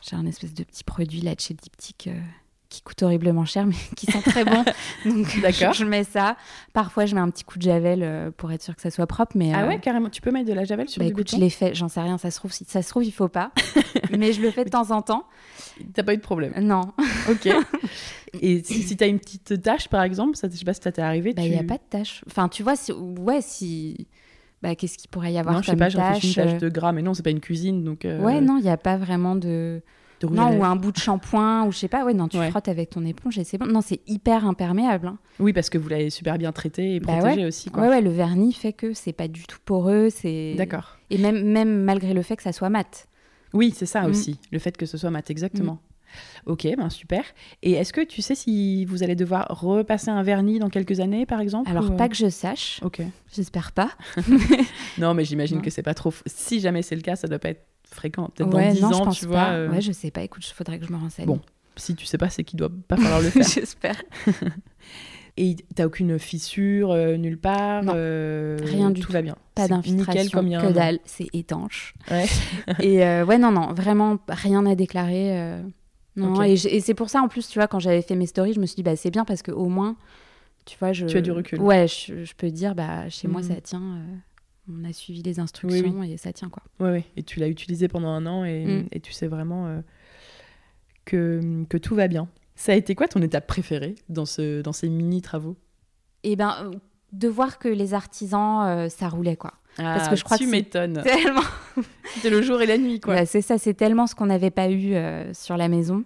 j'ai un espèce de petit produit là de chez Diptyque euh, qui coûte horriblement cher, mais (laughs) qui sent très bon. (laughs) Donc, je, je, mets ça. Parfois, je mets un petit coup de javel pour être sûr que ça soit propre. Mais, ah ouais, carrément. Tu peux mettre de la javel sur bah, le écoute, je l'ai fait. J'en sais rien. Ça se trouve, si ça se trouve, il faut pas. (laughs) mais je le fais de temps en temps. T'as pas eu de problème Non. ok. Et si, si tu as une petite tâche, par exemple, ça, je sais pas si ça t'est arrivé. Bah, il n'y a pas de tâche. Enfin, tu vois, si, ouais, si bah, qu'est-ce qu'il pourrait y avoir non, je sais pas, je réfléchis une tâche de gras, mais non, c'est pas une cuisine, donc. Euh, ouais, non, il n'y a pas vraiment de. non, ou un bout de shampoing, ou je sais pas, ouais, non, tu frottes avec ton éponge et c'est bon. Non, c'est hyper imperméable. Hein. Oui, parce que vous l'avez super bien traité et bah protégé aussi. Quoi. Ouais, ouais, le vernis fait que c'est pas du tout poreux. c'est D'accord. Et même, même malgré le fait que ça soit mat. Oui, c'est ça mm. aussi, le fait que ce soit mat, exactement. Ok, ben super. Et est-ce que tu sais si vous allez devoir repasser un vernis dans quelques années, par exemple Alors, pas que je sache. Ok. J'espère pas. (laughs) non, mais j'imagine que c'est pas trop. Si jamais c'est le cas, ça doit pas être fréquent. Peut-être dans 10 ans, tu vois. Euh. Ouais, je sais pas. Écoute, il faudrait que je me renseigne. Bon, si tu sais pas, c'est qu'il doit pas falloir le (laughs) faire. J'espère. (laughs) Et t'as aucune fissure euh, nulle part euh, Rien du tout. Tout va bien. Pas d'infiltration, comme que dalle. C'est étanche. Ouais. et ouais, non, non, vraiment rien à déclarer. Non, et, c'est pour ça, en plus, tu vois, quand j'avais fait mes stories, je me suis dit, bah, c'est bien parce qu'au moins, tu vois, je. Tu as du recul. Ouais, je, peux dire, bah, chez moi, ça mhm. tient. Euh, on a suivi les instructions et ça tient, quoi. Ouais, ouais. Et tu l'as utilisé pendant un an et, mm. et tu sais vraiment euh, que, que tout va bien. Ça a été quoi ton étape préférée dans, ce, dans ces mini-travaux? Eh ben, euh, de voir que les artisans, ça roulait, quoi. Parce que je crois tu m'étonnes. Tellement. (laughs) C'était le jour et la nuit, quoi. Bah, c'est ça, c'est tellement ce qu'on n'avait pas eu euh, sur la maison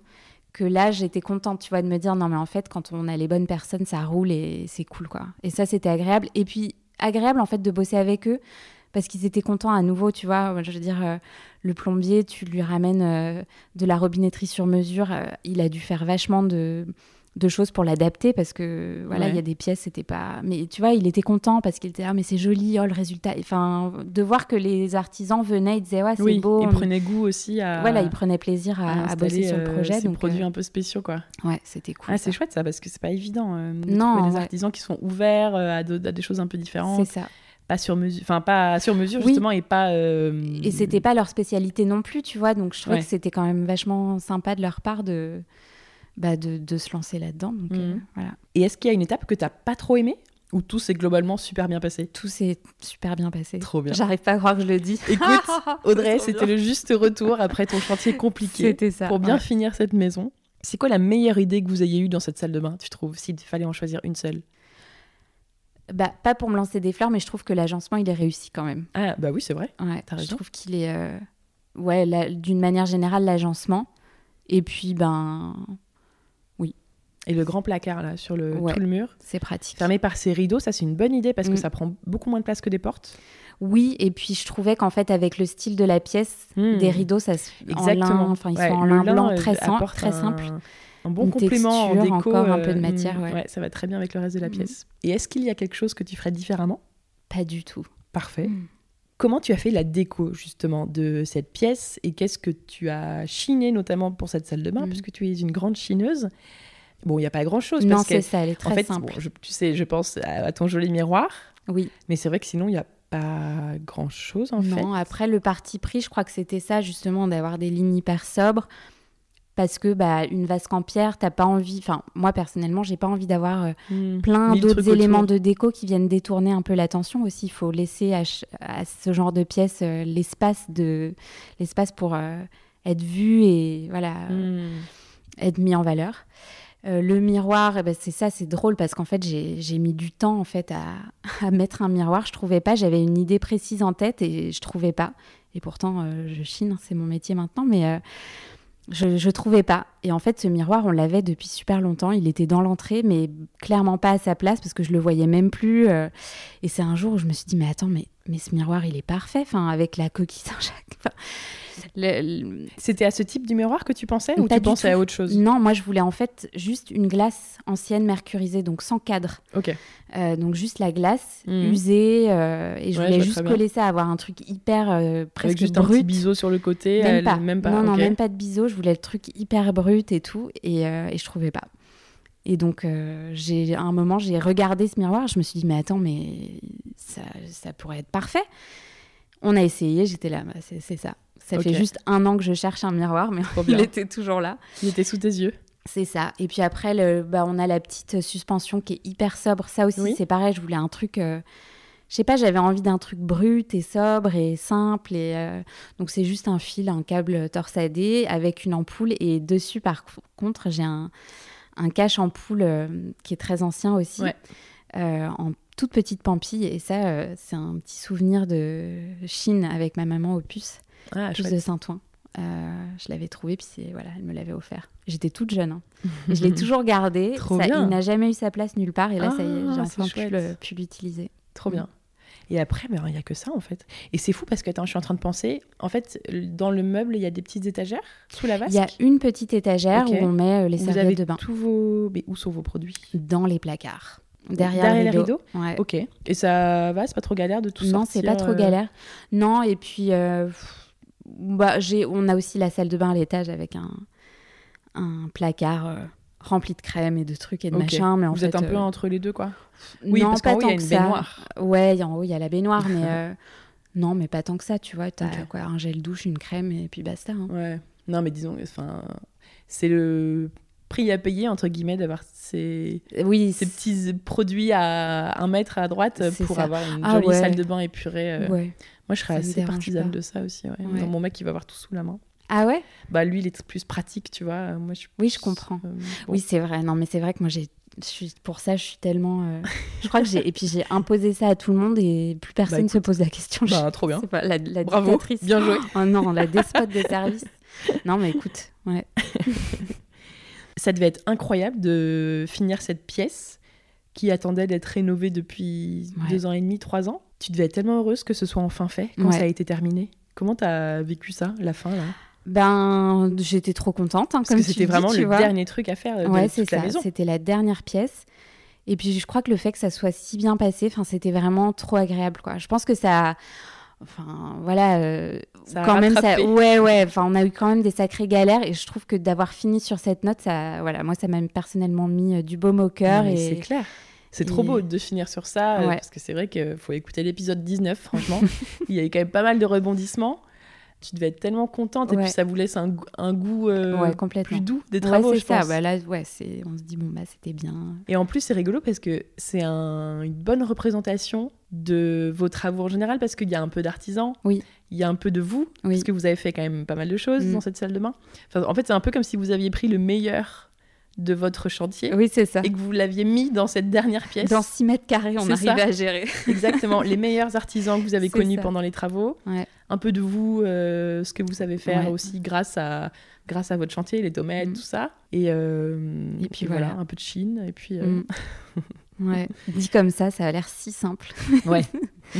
que là, j'étais contente, tu vois, de me dire non, mais en fait, quand on a les bonnes personnes, ça roule et c'est cool, quoi. Et ça, c'était agréable. Et puis, agréable, en fait, de bosser avec eux parce qu'ils étaient contents à nouveau, tu vois. Je veux dire, euh, le plombier, tu lui ramènes euh, de la robinetterie sur mesure. il a dû faire vachement de de choses pour l'adapter parce que voilà il y a des pièces c'était pas mais tu vois il était content parce qu'il était ah mais c'est joli oh le résultat. Enfin de voir que les artisans venaient ils disaient ouais c'est beau ils prenaient goût aussi à voilà ils prenaient plaisir à, bosser sur le euh, projet ces produits euh, un peu spéciaux quoi. ouais c'était cool ah c'est chouette ça parce que c'est pas évident euh, non les artisans qui sont ouverts à, des choses un peu différentes. C'est ça. Pas sur mesure enfin pas sur mesure justement et pas et c'était pas leur spécialité non plus tu vois donc je trouvais que c'était quand même vachement sympa de leur part de bah, de, se lancer là-dedans. Donc, euh, mhm. voilà. Et est-ce qu'il y a une étape que tu n'as pas trop aimée ou tout s'est globalement super bien passé? Tout s'est super bien passé. Trop bien. J'arrive pas à croire que je le dis. Écoute, (laughs) Audrey, c'était le juste retour après ton chantier compliqué. C'était ça. Pour bien finir cette maison. C'est quoi la meilleure idée que vous ayez eue dans cette salle de bain, tu trouves, s'il fallait en choisir une seule? Bah, pas pour me lancer des fleurs, mais je trouve que l'agencement, il est réussi quand même. Ah, bah oui, c'est vrai. Ouais, je trouve qu'il est. Euh, ouais, d'une manière générale, l'agencement. Et puis, ben, Et le grand placard là sur le, tout le mur. C'est pratique. Fermé par ces rideaux, ça c'est une bonne idée parce que mm. ça prend beaucoup moins de place que des portes. Oui, et puis je trouvais qu'en fait avec le style de la pièce, hmm. des rideaux, ça se exactement. enfin ils sont en lin blanc euh, très, très simple. Un bon complément en déco, encore un peu de euh, matière. Ouais. ça va très bien avec le reste de la pièce. Et est-ce qu'il y a quelque chose que tu ferais différemment? Pas du tout. Parfait. Comment tu as fait la déco justement de cette pièce? Et qu'est-ce que tu as chiné notamment pour cette salle de bain? Puisque tu es une grande chineuse Bon, il n'y a pas grand-chose. Non, c'est ça, elle est très en fait, simple. tu sais, je pense à, ton joli miroir. Oui. Mais c'est vrai que sinon, il n'y a pas grand-chose en fait. Non, après le parti pris, je crois que c'était ça justement d'avoir des lignes hyper sobres. Parce que bah, une vasque en pierre, t'as pas envie. Enfin, moi personnellement, j'ai pas envie d'avoir euh, hmm. plein d'autres éléments de déco qui viennent détourner un peu l'attention aussi. Il faut laisser à, ce genre de pièces euh, l'espace de l'espace pour euh, être vu et voilà hmm. être mis en valeur. Euh, le miroir, eh ben, c'est ça, c'est drôle parce qu'en fait, j'ai mis du temps en fait à, mettre un miroir. Je trouvais pas, j'avais une idée précise en tête et je trouvais pas. Et pourtant, euh, je chine, c'est mon métier maintenant, mais euh, je, ne trouvais pas. Et en fait, ce miroir, on l'avait depuis super longtemps. Il était dans l'entrée, mais clairement pas à sa place parce que je le voyais même plus. et c'est un jour où je me suis dit, mais attends, mais, mais ce miroir, il est parfait, enfin, avec la coquille Saint-Jacques. C'était à ce type de miroir que tu pensais ou tu pensais à autre chose? Non, moi je voulais en fait juste une glace ancienne mercurisée, donc sans cadre. Ok. Euh, donc juste la glace mhm. usée euh, et je voulais juste coller ça, avoir un truc hyper euh, presque Avec juste brut. un petit biseau sur le côté. Même, pas. même pas. Non, non, même pas de biseau. Je voulais le truc hyper brut et tout et, et je trouvais pas. Et donc, j'ai, à un moment, j'ai regardé ce miroir, je me suis dit, mais attends, mais ça, ça pourrait être parfait. On a essayé, j'étais là, bah, c'est ça. Ça fait juste un an que je cherche un miroir, mais (laughs) il était toujours là. Il était sous tes yeux. C'est ça. Et puis après, le, bah, on a la petite suspension qui est hyper sobre. Ça aussi, c'est pareil. Je voulais un truc. Euh, je sais pas, j'avais envie d'un truc brut et sobre et simple. Et euh, donc c'est juste un fil, un câble torsadé avec une ampoule. Et dessus, par contre, j'ai un, un cache ampoule euh, qui est très ancien aussi, en toute petite pampille. Et ça, c'est un petit souvenir de Chine avec ma maman au puce. Ah, de Saint-Ouen. Euh, je l'avais trouvé, puis voilà, elle me l'avait offert. J'étais toute jeune. Hein. (laughs) je l'ai toujours gardé. ça, il n'a jamais eu sa place nulle part. Et là, ça y est, j'ai ah, enfin pu, l'utiliser. Trop bien. Et après, il n'y a que ça en fait. Et c'est fou parce que attends, je suis en train de penser. En fait, dans le meuble, il y a des petites étagères sous la vasque? Il y a une petite étagère où on met euh, les serviettes de bain. Tous vos... Mais où sont vos produits? Dans les placards. Derrière, les rideaux? Ok. Et ça va C'est pas trop galère de tout ça Non, c'est pas trop euh, galère. Non, et puis bah, on a aussi la salle de bain à l'étage avec un, un placard euh, rempli de crème et de trucs et de machins. Mais en Vous êtes un peu euh, entre les deux, quoi Oui, non, parce qu'en haut, il y a une baignoire. Ouais, en haut, il y a la baignoire, mais (laughs) euh, non, mais pas tant que ça, tu vois. Tu as quoi, un gel douche, une crème et puis basta. Hein. Ouais. Non, mais disons, enfin, c'est le prix à payer, entre guillemets, d'avoir ces, oui, ces petits produits à un mètre à droite pour avoir une ah jolie salle de bain épurée. Ouais. Moi, je serais assez partisane de ça aussi. Ouais. mon mec, il va avoir tout sous la main. Ah ouais? Bah lui, il est plus pratique, tu vois. Moi, je Oui, je comprends. Euh, oui, c'est vrai. Non, mais c'est vrai que moi, j'ai pour ça, je suis tellement. Euh, je crois que j'ai. Et puis j'ai imposé ça à tout le monde et plus personne ne bah, se pose la question. Bah, trop bien. Pas, la, la Bravo. Bien joué. Oh non, la despote des services. Non, mais écoute, ouais. ça devait être incroyable de finir cette pièce qui attendait d'être rénovée depuis deux ans et demi, trois ans. Tu devais être tellement heureuse que ce soit enfin fait quand ça a été terminé. Comment tu as vécu ça, la fin là? Ben, j'étais trop contente. Hein, Parce que c'était vraiment le dernier truc à faire de ouais, toute la maison. C'était la dernière pièce. Et puis je crois que le fait que ça soit si bien passé, enfin c'était vraiment trop agréable quoi. Je pense que ça enfin voilà euh, quand même ça ouais ouais enfin on a eu quand même des sacrées galères et je trouve que d'avoir fini sur cette note ça voilà moi ça m'a personnellement mis euh, du baume au cœur et c'est clair c'est trop beau de finir sur ça, euh, parce que c'est vrai qu'il faut écouter l'épisode 19, franchement. (laughs) Il y a eu quand même pas mal de rebondissements. Tu devais être tellement contente, et puis ça vous laisse un, un goût euh, plus doux des travaux, je pense. Bah là, ouais, on se dit, bon, bah, c'était bien. Et en plus, c'est rigolo parce que c'est un, une bonne représentation de vos travaux en général, parce qu'il y a un peu d'artisans, oui. il y a un peu de vous, parce que vous avez fait quand même pas mal de choses mm. dans cette salle de bain. Enfin, en fait, c'est un peu comme si vous aviez pris le meilleur de votre chantier. Oui, c'est ça. Et que vous l'aviez mis dans cette dernière pièce. Dans 6 mètres carrés, on arrivait à gérer. (laughs) Exactement. Les meilleurs artisans que vous avez connus pendant les travaux. un peu de vous, ce que vous savez faire aussi grâce à, grâce à votre chantier, les domaines, mm. tout ça. Et, et puis voilà. un peu de Chine. Et puis. Mm. (laughs) ouais. Dit comme ça, ça a l'air si simple. (laughs) ouais,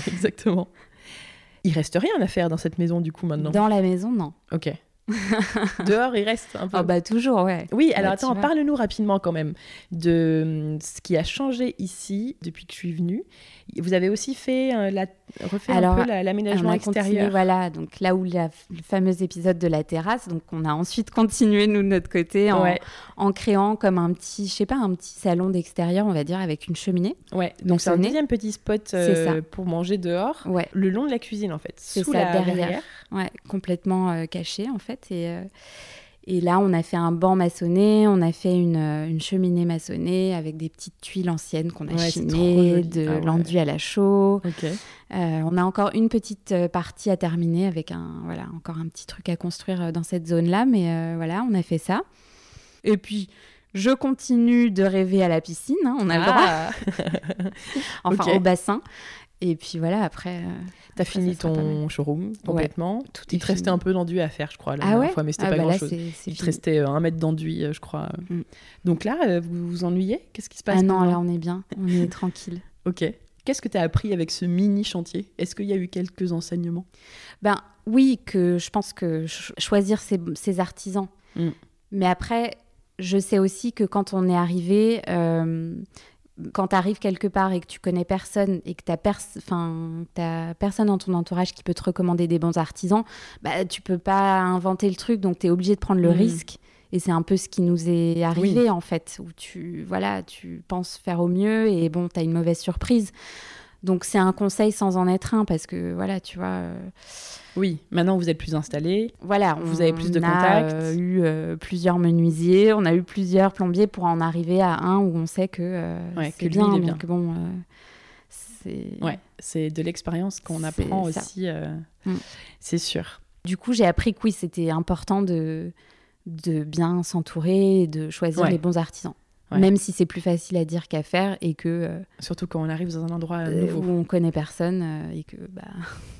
exactement. Il reste rien à faire dans cette maison du coup maintenant. Dans la maison, non. Ok. (laughs) Dehors, il reste un peu. Oh bah toujours, ouais. Oui, alors bah, attends, parle-nous rapidement quand même de hum, ce qui a changé ici depuis que je suis venue. Vous avez aussi fait euh, la, refait un peu l'aménagement extérieur. voilà, donc là où le fameux épisode de la terrasse, donc on a ensuite continué nous de notre côté en, en créant comme un petit, je sais pas, un petit salon d'extérieur, on va dire, avec une cheminée. Ouais, donc c'est un deuxième petit spot euh, pour manger dehors, ouais. le long de la cuisine en fait, sous ça, la derrière. Ouais, complètement euh, caché en fait et et là, on a fait un banc maçonné, on a fait une, euh, une cheminée maçonnée avec des petites tuiles anciennes qu'on a chinées, de ah l'enduit à la chaux. Euh, on a encore une petite euh, partie à terminer avec un, voilà, encore un petit truc à construire dans cette zone-là. Mais voilà, on a fait ça. Et puis, je continue de rêver à la piscine, hein, on a le ah. droit. (laughs) enfin, au bassin. Et puis voilà, après. Euh, T'as fini ton showroom complètement. tout Il te restait un peu d'enduit à faire, je crois, la ah fois, mais c'était ah pas bah grand chose. Il te restait euh, un mètre d'enduit, euh, je crois. Mm. Donc là, vous vous ennuyez? Qu'est-ce qui se passe Ah non, là, on est bien. On est tranquille. (laughs) Ok. Qu'est-ce que tu as appris avec ce mini chantier? Est-ce qu'il y a eu quelques enseignements? Ben oui, que je pense que choisir ses, artisans. Mm. Mais après, je sais aussi que quand on est arrivé, quand tu arrives quelque part et que tu connais personne et que tu n'as personne dans ton entourage qui peut te recommander des bons artisans, bah, tu peux pas inventer le truc, donc tu es obligé de prendre le mmh. risque. Et c'est un peu ce qui nous est arrivé en fait, où tu, voilà, tu penses faire au mieux et bon, tu as une mauvaise surprise. Donc c'est un conseil sans en être un parce que voilà, tu vois. Euh, oui, maintenant vous êtes plus installé. Voilà, vous avez plus de contacts. On a eu euh, plusieurs menuisiers, on a eu plusieurs plombiers pour en arriver à un où on sait que euh, c'est bien. bien. Donc bon, c'est. Ouais, c'est de l'expérience qu'on apprend aussi. Mm. C'est sûr. Du coup, j'ai appris que oui, c'était important de de bien s'entourer et de choisir les bons artisans. Même si c'est plus facile à dire qu'à faire et que. Euh, Surtout quand on arrive dans un endroit euh, nouveau. Où on connaît personne euh, et que. Bah...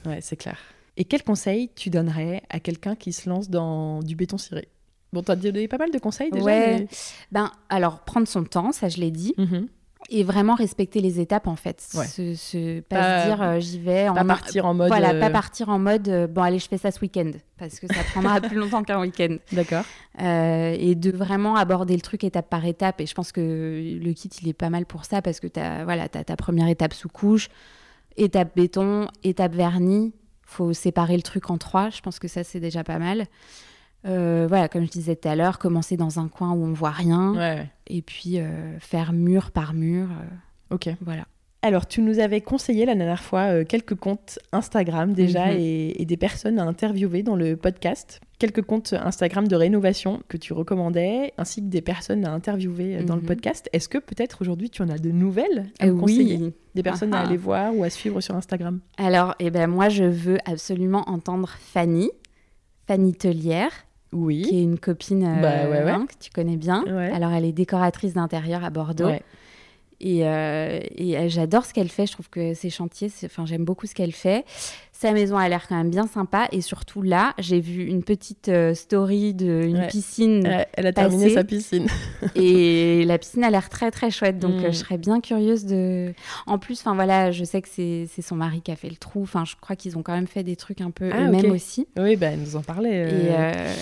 (laughs) Ouais, c'est clair. Et quel conseil tu donnerais à quelqu'un qui se lance dans du béton ciré? Bon, tu as donné pas mal de conseils déjà. Ouais. Ben, alors, prendre son temps, ça je l'ai dit. Mm-hmm et vraiment respecter les étapes en fait. Pas, se dire euh, j'y vais pas partir en mode voilà pas euh, partir en mode euh, bon allez je fais ça ce week-end parce que ça prendra (laughs) plus longtemps qu'un week-end. D'accord. Et de vraiment aborder le truc étape par étape et je pense que le kit il est pas mal pour ça parce que tu as voilà as ta première étape sous couche étape béton étape vernis faut séparer le truc en trois je pense que ça c'est déjà pas mal euh, voilà, comme je disais tout à l'heure, commencer dans un coin où on voit rien, et puis euh, faire mur par mur. Euh, ok. Voilà. Alors, tu nous avais conseillé la dernière fois quelques comptes Instagram déjà mhm. et, des personnes à interviewer dans le podcast. Quelques comptes Instagram de rénovation que tu recommandais, ainsi que des personnes à interviewer dans le mhm. podcast. Est-ce que peut-être aujourd'hui tu en as de nouvelles à nous conseiller? Des personnes à ah. aller voir ou à suivre sur Instagram? Alors, eh ben, moi, je veux absolument entendre Fanny, Fanny Tellière, oui. qui est une copine bah, hein, que tu connais bien. Alors, elle est décoratrice d'intérieur à Bordeaux. Et, euh, et euh, j'adore ce qu'elle fait. Je trouve que ses chantiers, enfin, j'aime beaucoup ce qu'elle fait. Sa maison a l'air quand même bien sympa. Et surtout là, j'ai vu une petite euh, story d'une piscine. elle a terminé sa piscine. (laughs) et la piscine a l'air très très chouette. Donc mm. je serais bien curieuse de. En plus, enfin voilà, je sais que c'est son mari qui a fait le trou. Enfin, je crois qu'ils ont quand même fait des trucs un peu ah, eux-mêmes aussi. Oui, bah, elle nous en parlait. Euh,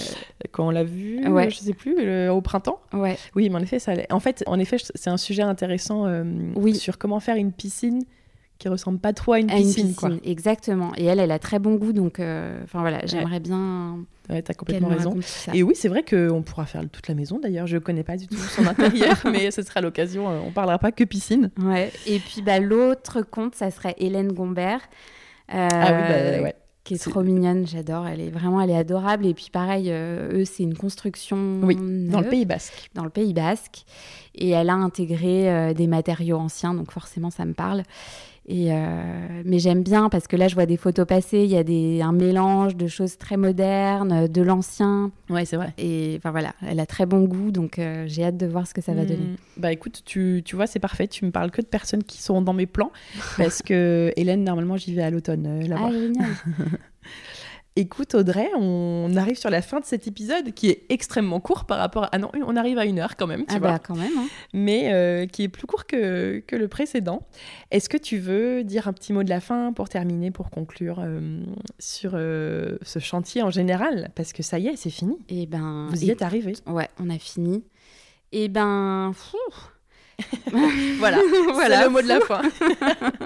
quand on l'a vu, ouais. je sais plus, au printemps. Ouais. Oui, mais en effet, ça. En fait, en effet, c'est un sujet intéressant oui. sur comment faire une piscine qui ressemble pas trop à une, piscine, Quoi. Exactement. Et elle, elle a très bon goût, donc euh, enfin voilà, j'aimerais bien. Ouais, t'as complètement raison. Et oui, c'est vrai qu'on pourra faire toute la maison. D'ailleurs, je connais pas du tout son intérieur, (laughs) mais ce sera l'occasion. Euh, on parlera pas que piscine. Ouais. Et puis bah l'autre compte, ça serait Hélène Gombert. Euh, ah oui, bah ouais qui est, trop mignonne, j'adore. Elle est vraiment, elle est adorable. Et puis pareil, eux, c'est une construction. Oui, dans le Pays Basque. Dans le Pays Basque. Et elle a intégré des matériaux anciens, donc forcément, ça me parle. Et euh, mais j'aime bien parce que là, je vois des photos passer. Il y a des, un mélange de choses très modernes, de l'ancien. Ouais, c'est vrai. Et enfin voilà, elle a très bon goût, donc euh, j'ai hâte de voir ce que ça va donner. Hmm. Bah écoute, tu, tu vois, c'est parfait. Tu me parles que de personnes qui sont dans mes plans parce que (laughs) Hélène, normalement, j'y vais à l'automne euh. Ah, génial. (laughs) Écoute Audrey, on arrive sur la fin de cet épisode qui est extrêmement court par rapport à... Ah non, on arrive à une heure quand même, tu ah vois. Bah quand même. Hein. Mais euh, qui est plus court que, que le précédent. Est-ce que tu veux dire un petit mot de la fin pour terminer, pour conclure euh, sur euh, ce chantier en général? Parce que ça y est, c'est fini. Et eh ben, Vous y êtes arrivé. Ouais, on a fini. Et eh ben... (laughs) voilà, (laughs) voilà le mot de la fin.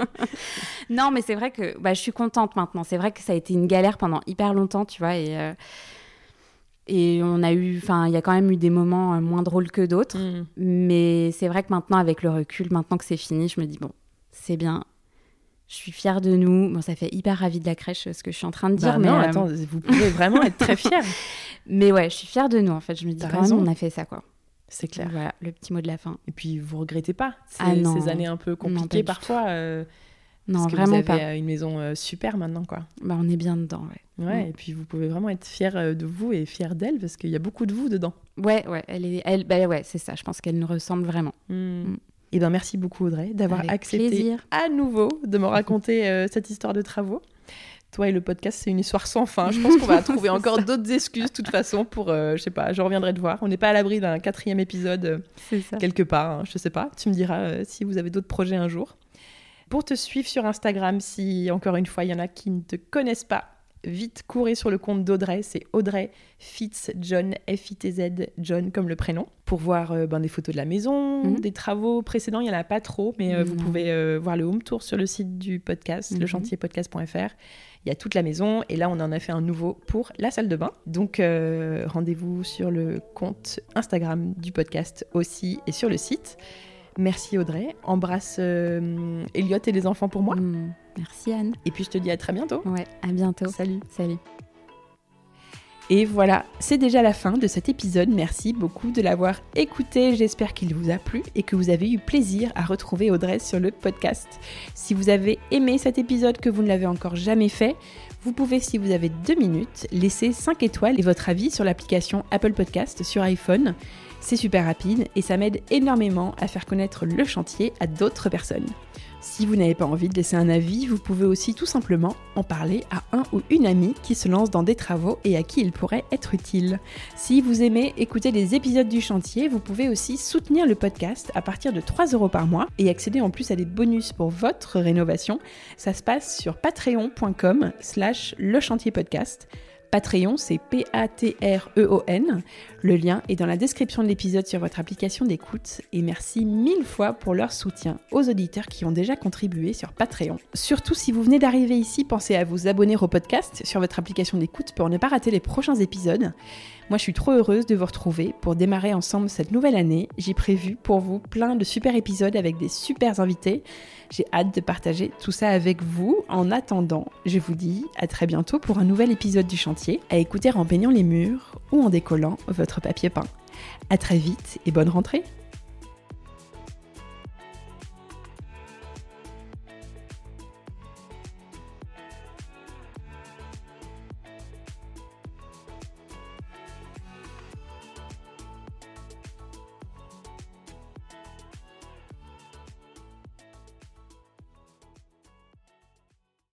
(laughs) non, mais c'est vrai que bah, je suis contente maintenant. C'est vrai que ça a été une galère pendant hyper longtemps, tu vois, et, euh, et on a eu, enfin, il y a quand même eu des moments euh, moins drôles que d'autres. Mm. Mais c'est vrai que maintenant, avec le recul, maintenant que c'est fini, je me dis bon, c'est bien. Je suis fière de nous. Bon, ça fait hyper ravi de la crèche ce que je suis en train de dire. Bah mais non, euh, attends, vous pouvez vraiment être très fière. mais ouais, je suis fière de nous en fait. Je me dis quand même, on a fait ça quoi. C'est clair. Voilà, le petit mot de la fin. Et puis, vous regrettez pas ces, ah ces années un peu compliquées parfois euh, Non, parce que vraiment vous avez pas. une maison euh, super maintenant, quoi. Bah, on est bien dedans, ouais. Ouais, mm. et puis vous pouvez vraiment être fier euh, de vous et fier d'elle parce qu'il y a beaucoup de vous dedans. Ouais, ouais, elle est, elle, bah ouais, c'est ça. Je pense qu'elle nous ressemble vraiment. Mm. Mm. Et eh ben merci beaucoup Audrey d'avoir accepté à nouveau de me raconter cette histoire de travaux toi et le podcast, c'est une histoire sans fin. Je pense qu'on va (laughs) trouver encore d'autres excuses, de toute façon, pour, euh, je sais pas, je reviendrai te voir. On n'est pas à l'abri d'un quatrième épisode euh, quelque part, hein, je sais pas. Tu me diras euh, si vous avez d'autres projets un jour. Pour te suivre sur Instagram, si encore une fois, il y en a qui ne te connaissent pas, vite courez sur le compte d'Audrey, c'est Audrey Fitz John, F-I-T-Z, John comme le prénom, pour voir ben, des photos de la maison, mhm. des travaux précédents, il n'y en a pas trop, mais vous pouvez voir le home tour sur le site du podcast, le mhm. lechantierpodcast.fr. Il y a toute la maison et là on en a fait un nouveau pour la salle de bain. Donc euh, rendez-vous sur le compte Instagram du podcast aussi et sur le site. Merci Audrey. Embrasse euh, Elliot et les enfants pour moi. Mm, merci Anne. Et puis je te dis à très bientôt. Ouais, à bientôt. Salut. Salut. Et voilà, c'est déjà la fin de cet épisode. Merci beaucoup de l'avoir écouté. J'espère qu'il vous a plu et que vous avez eu plaisir à retrouver Audrey sur le podcast. Si vous avez aimé cet épisode, que vous ne l'avez encore jamais fait, vous pouvez, si vous avez deux minutes, laisser 5 étoiles et votre avis sur l'application Apple Podcast sur iPhone. C'est super rapide et ça m'aide énormément à faire connaître le chantier à d'autres personnes. Si vous n'avez pas envie de laisser un avis, vous pouvez aussi tout simplement en parler à un ou une amie qui se lance dans des travaux et à qui il pourrait être utile. Si vous aimez écouter les épisodes du chantier, vous pouvez aussi soutenir le podcast à partir de 3 euros par mois et accéder en plus à des bonus pour votre rénovation. Ça se passe sur patreon.com slash le chantier podcast. Patreon, c'est P-A-T-R-E-O-N. Le lien est dans la description de l'épisode sur votre application d'écoute. Et merci mille fois pour leur soutien aux auditeurs qui ont déjà contribué sur Patreon. Surtout si vous venez d'arriver ici, pensez à vous abonner au podcast sur votre application d'écoute pour ne pas rater les prochains épisodes. Moi, je suis trop heureuse de vous retrouver pour démarrer ensemble cette nouvelle année. J'ai prévu pour vous plein de super épisodes avec des super invités. J'ai hâte de partager tout ça avec vous. En attendant, je vous dis à très bientôt pour un nouvel épisode du chantier, à écouter en peignant les murs ou en décollant votre papier peint. À très vite et bonne rentrée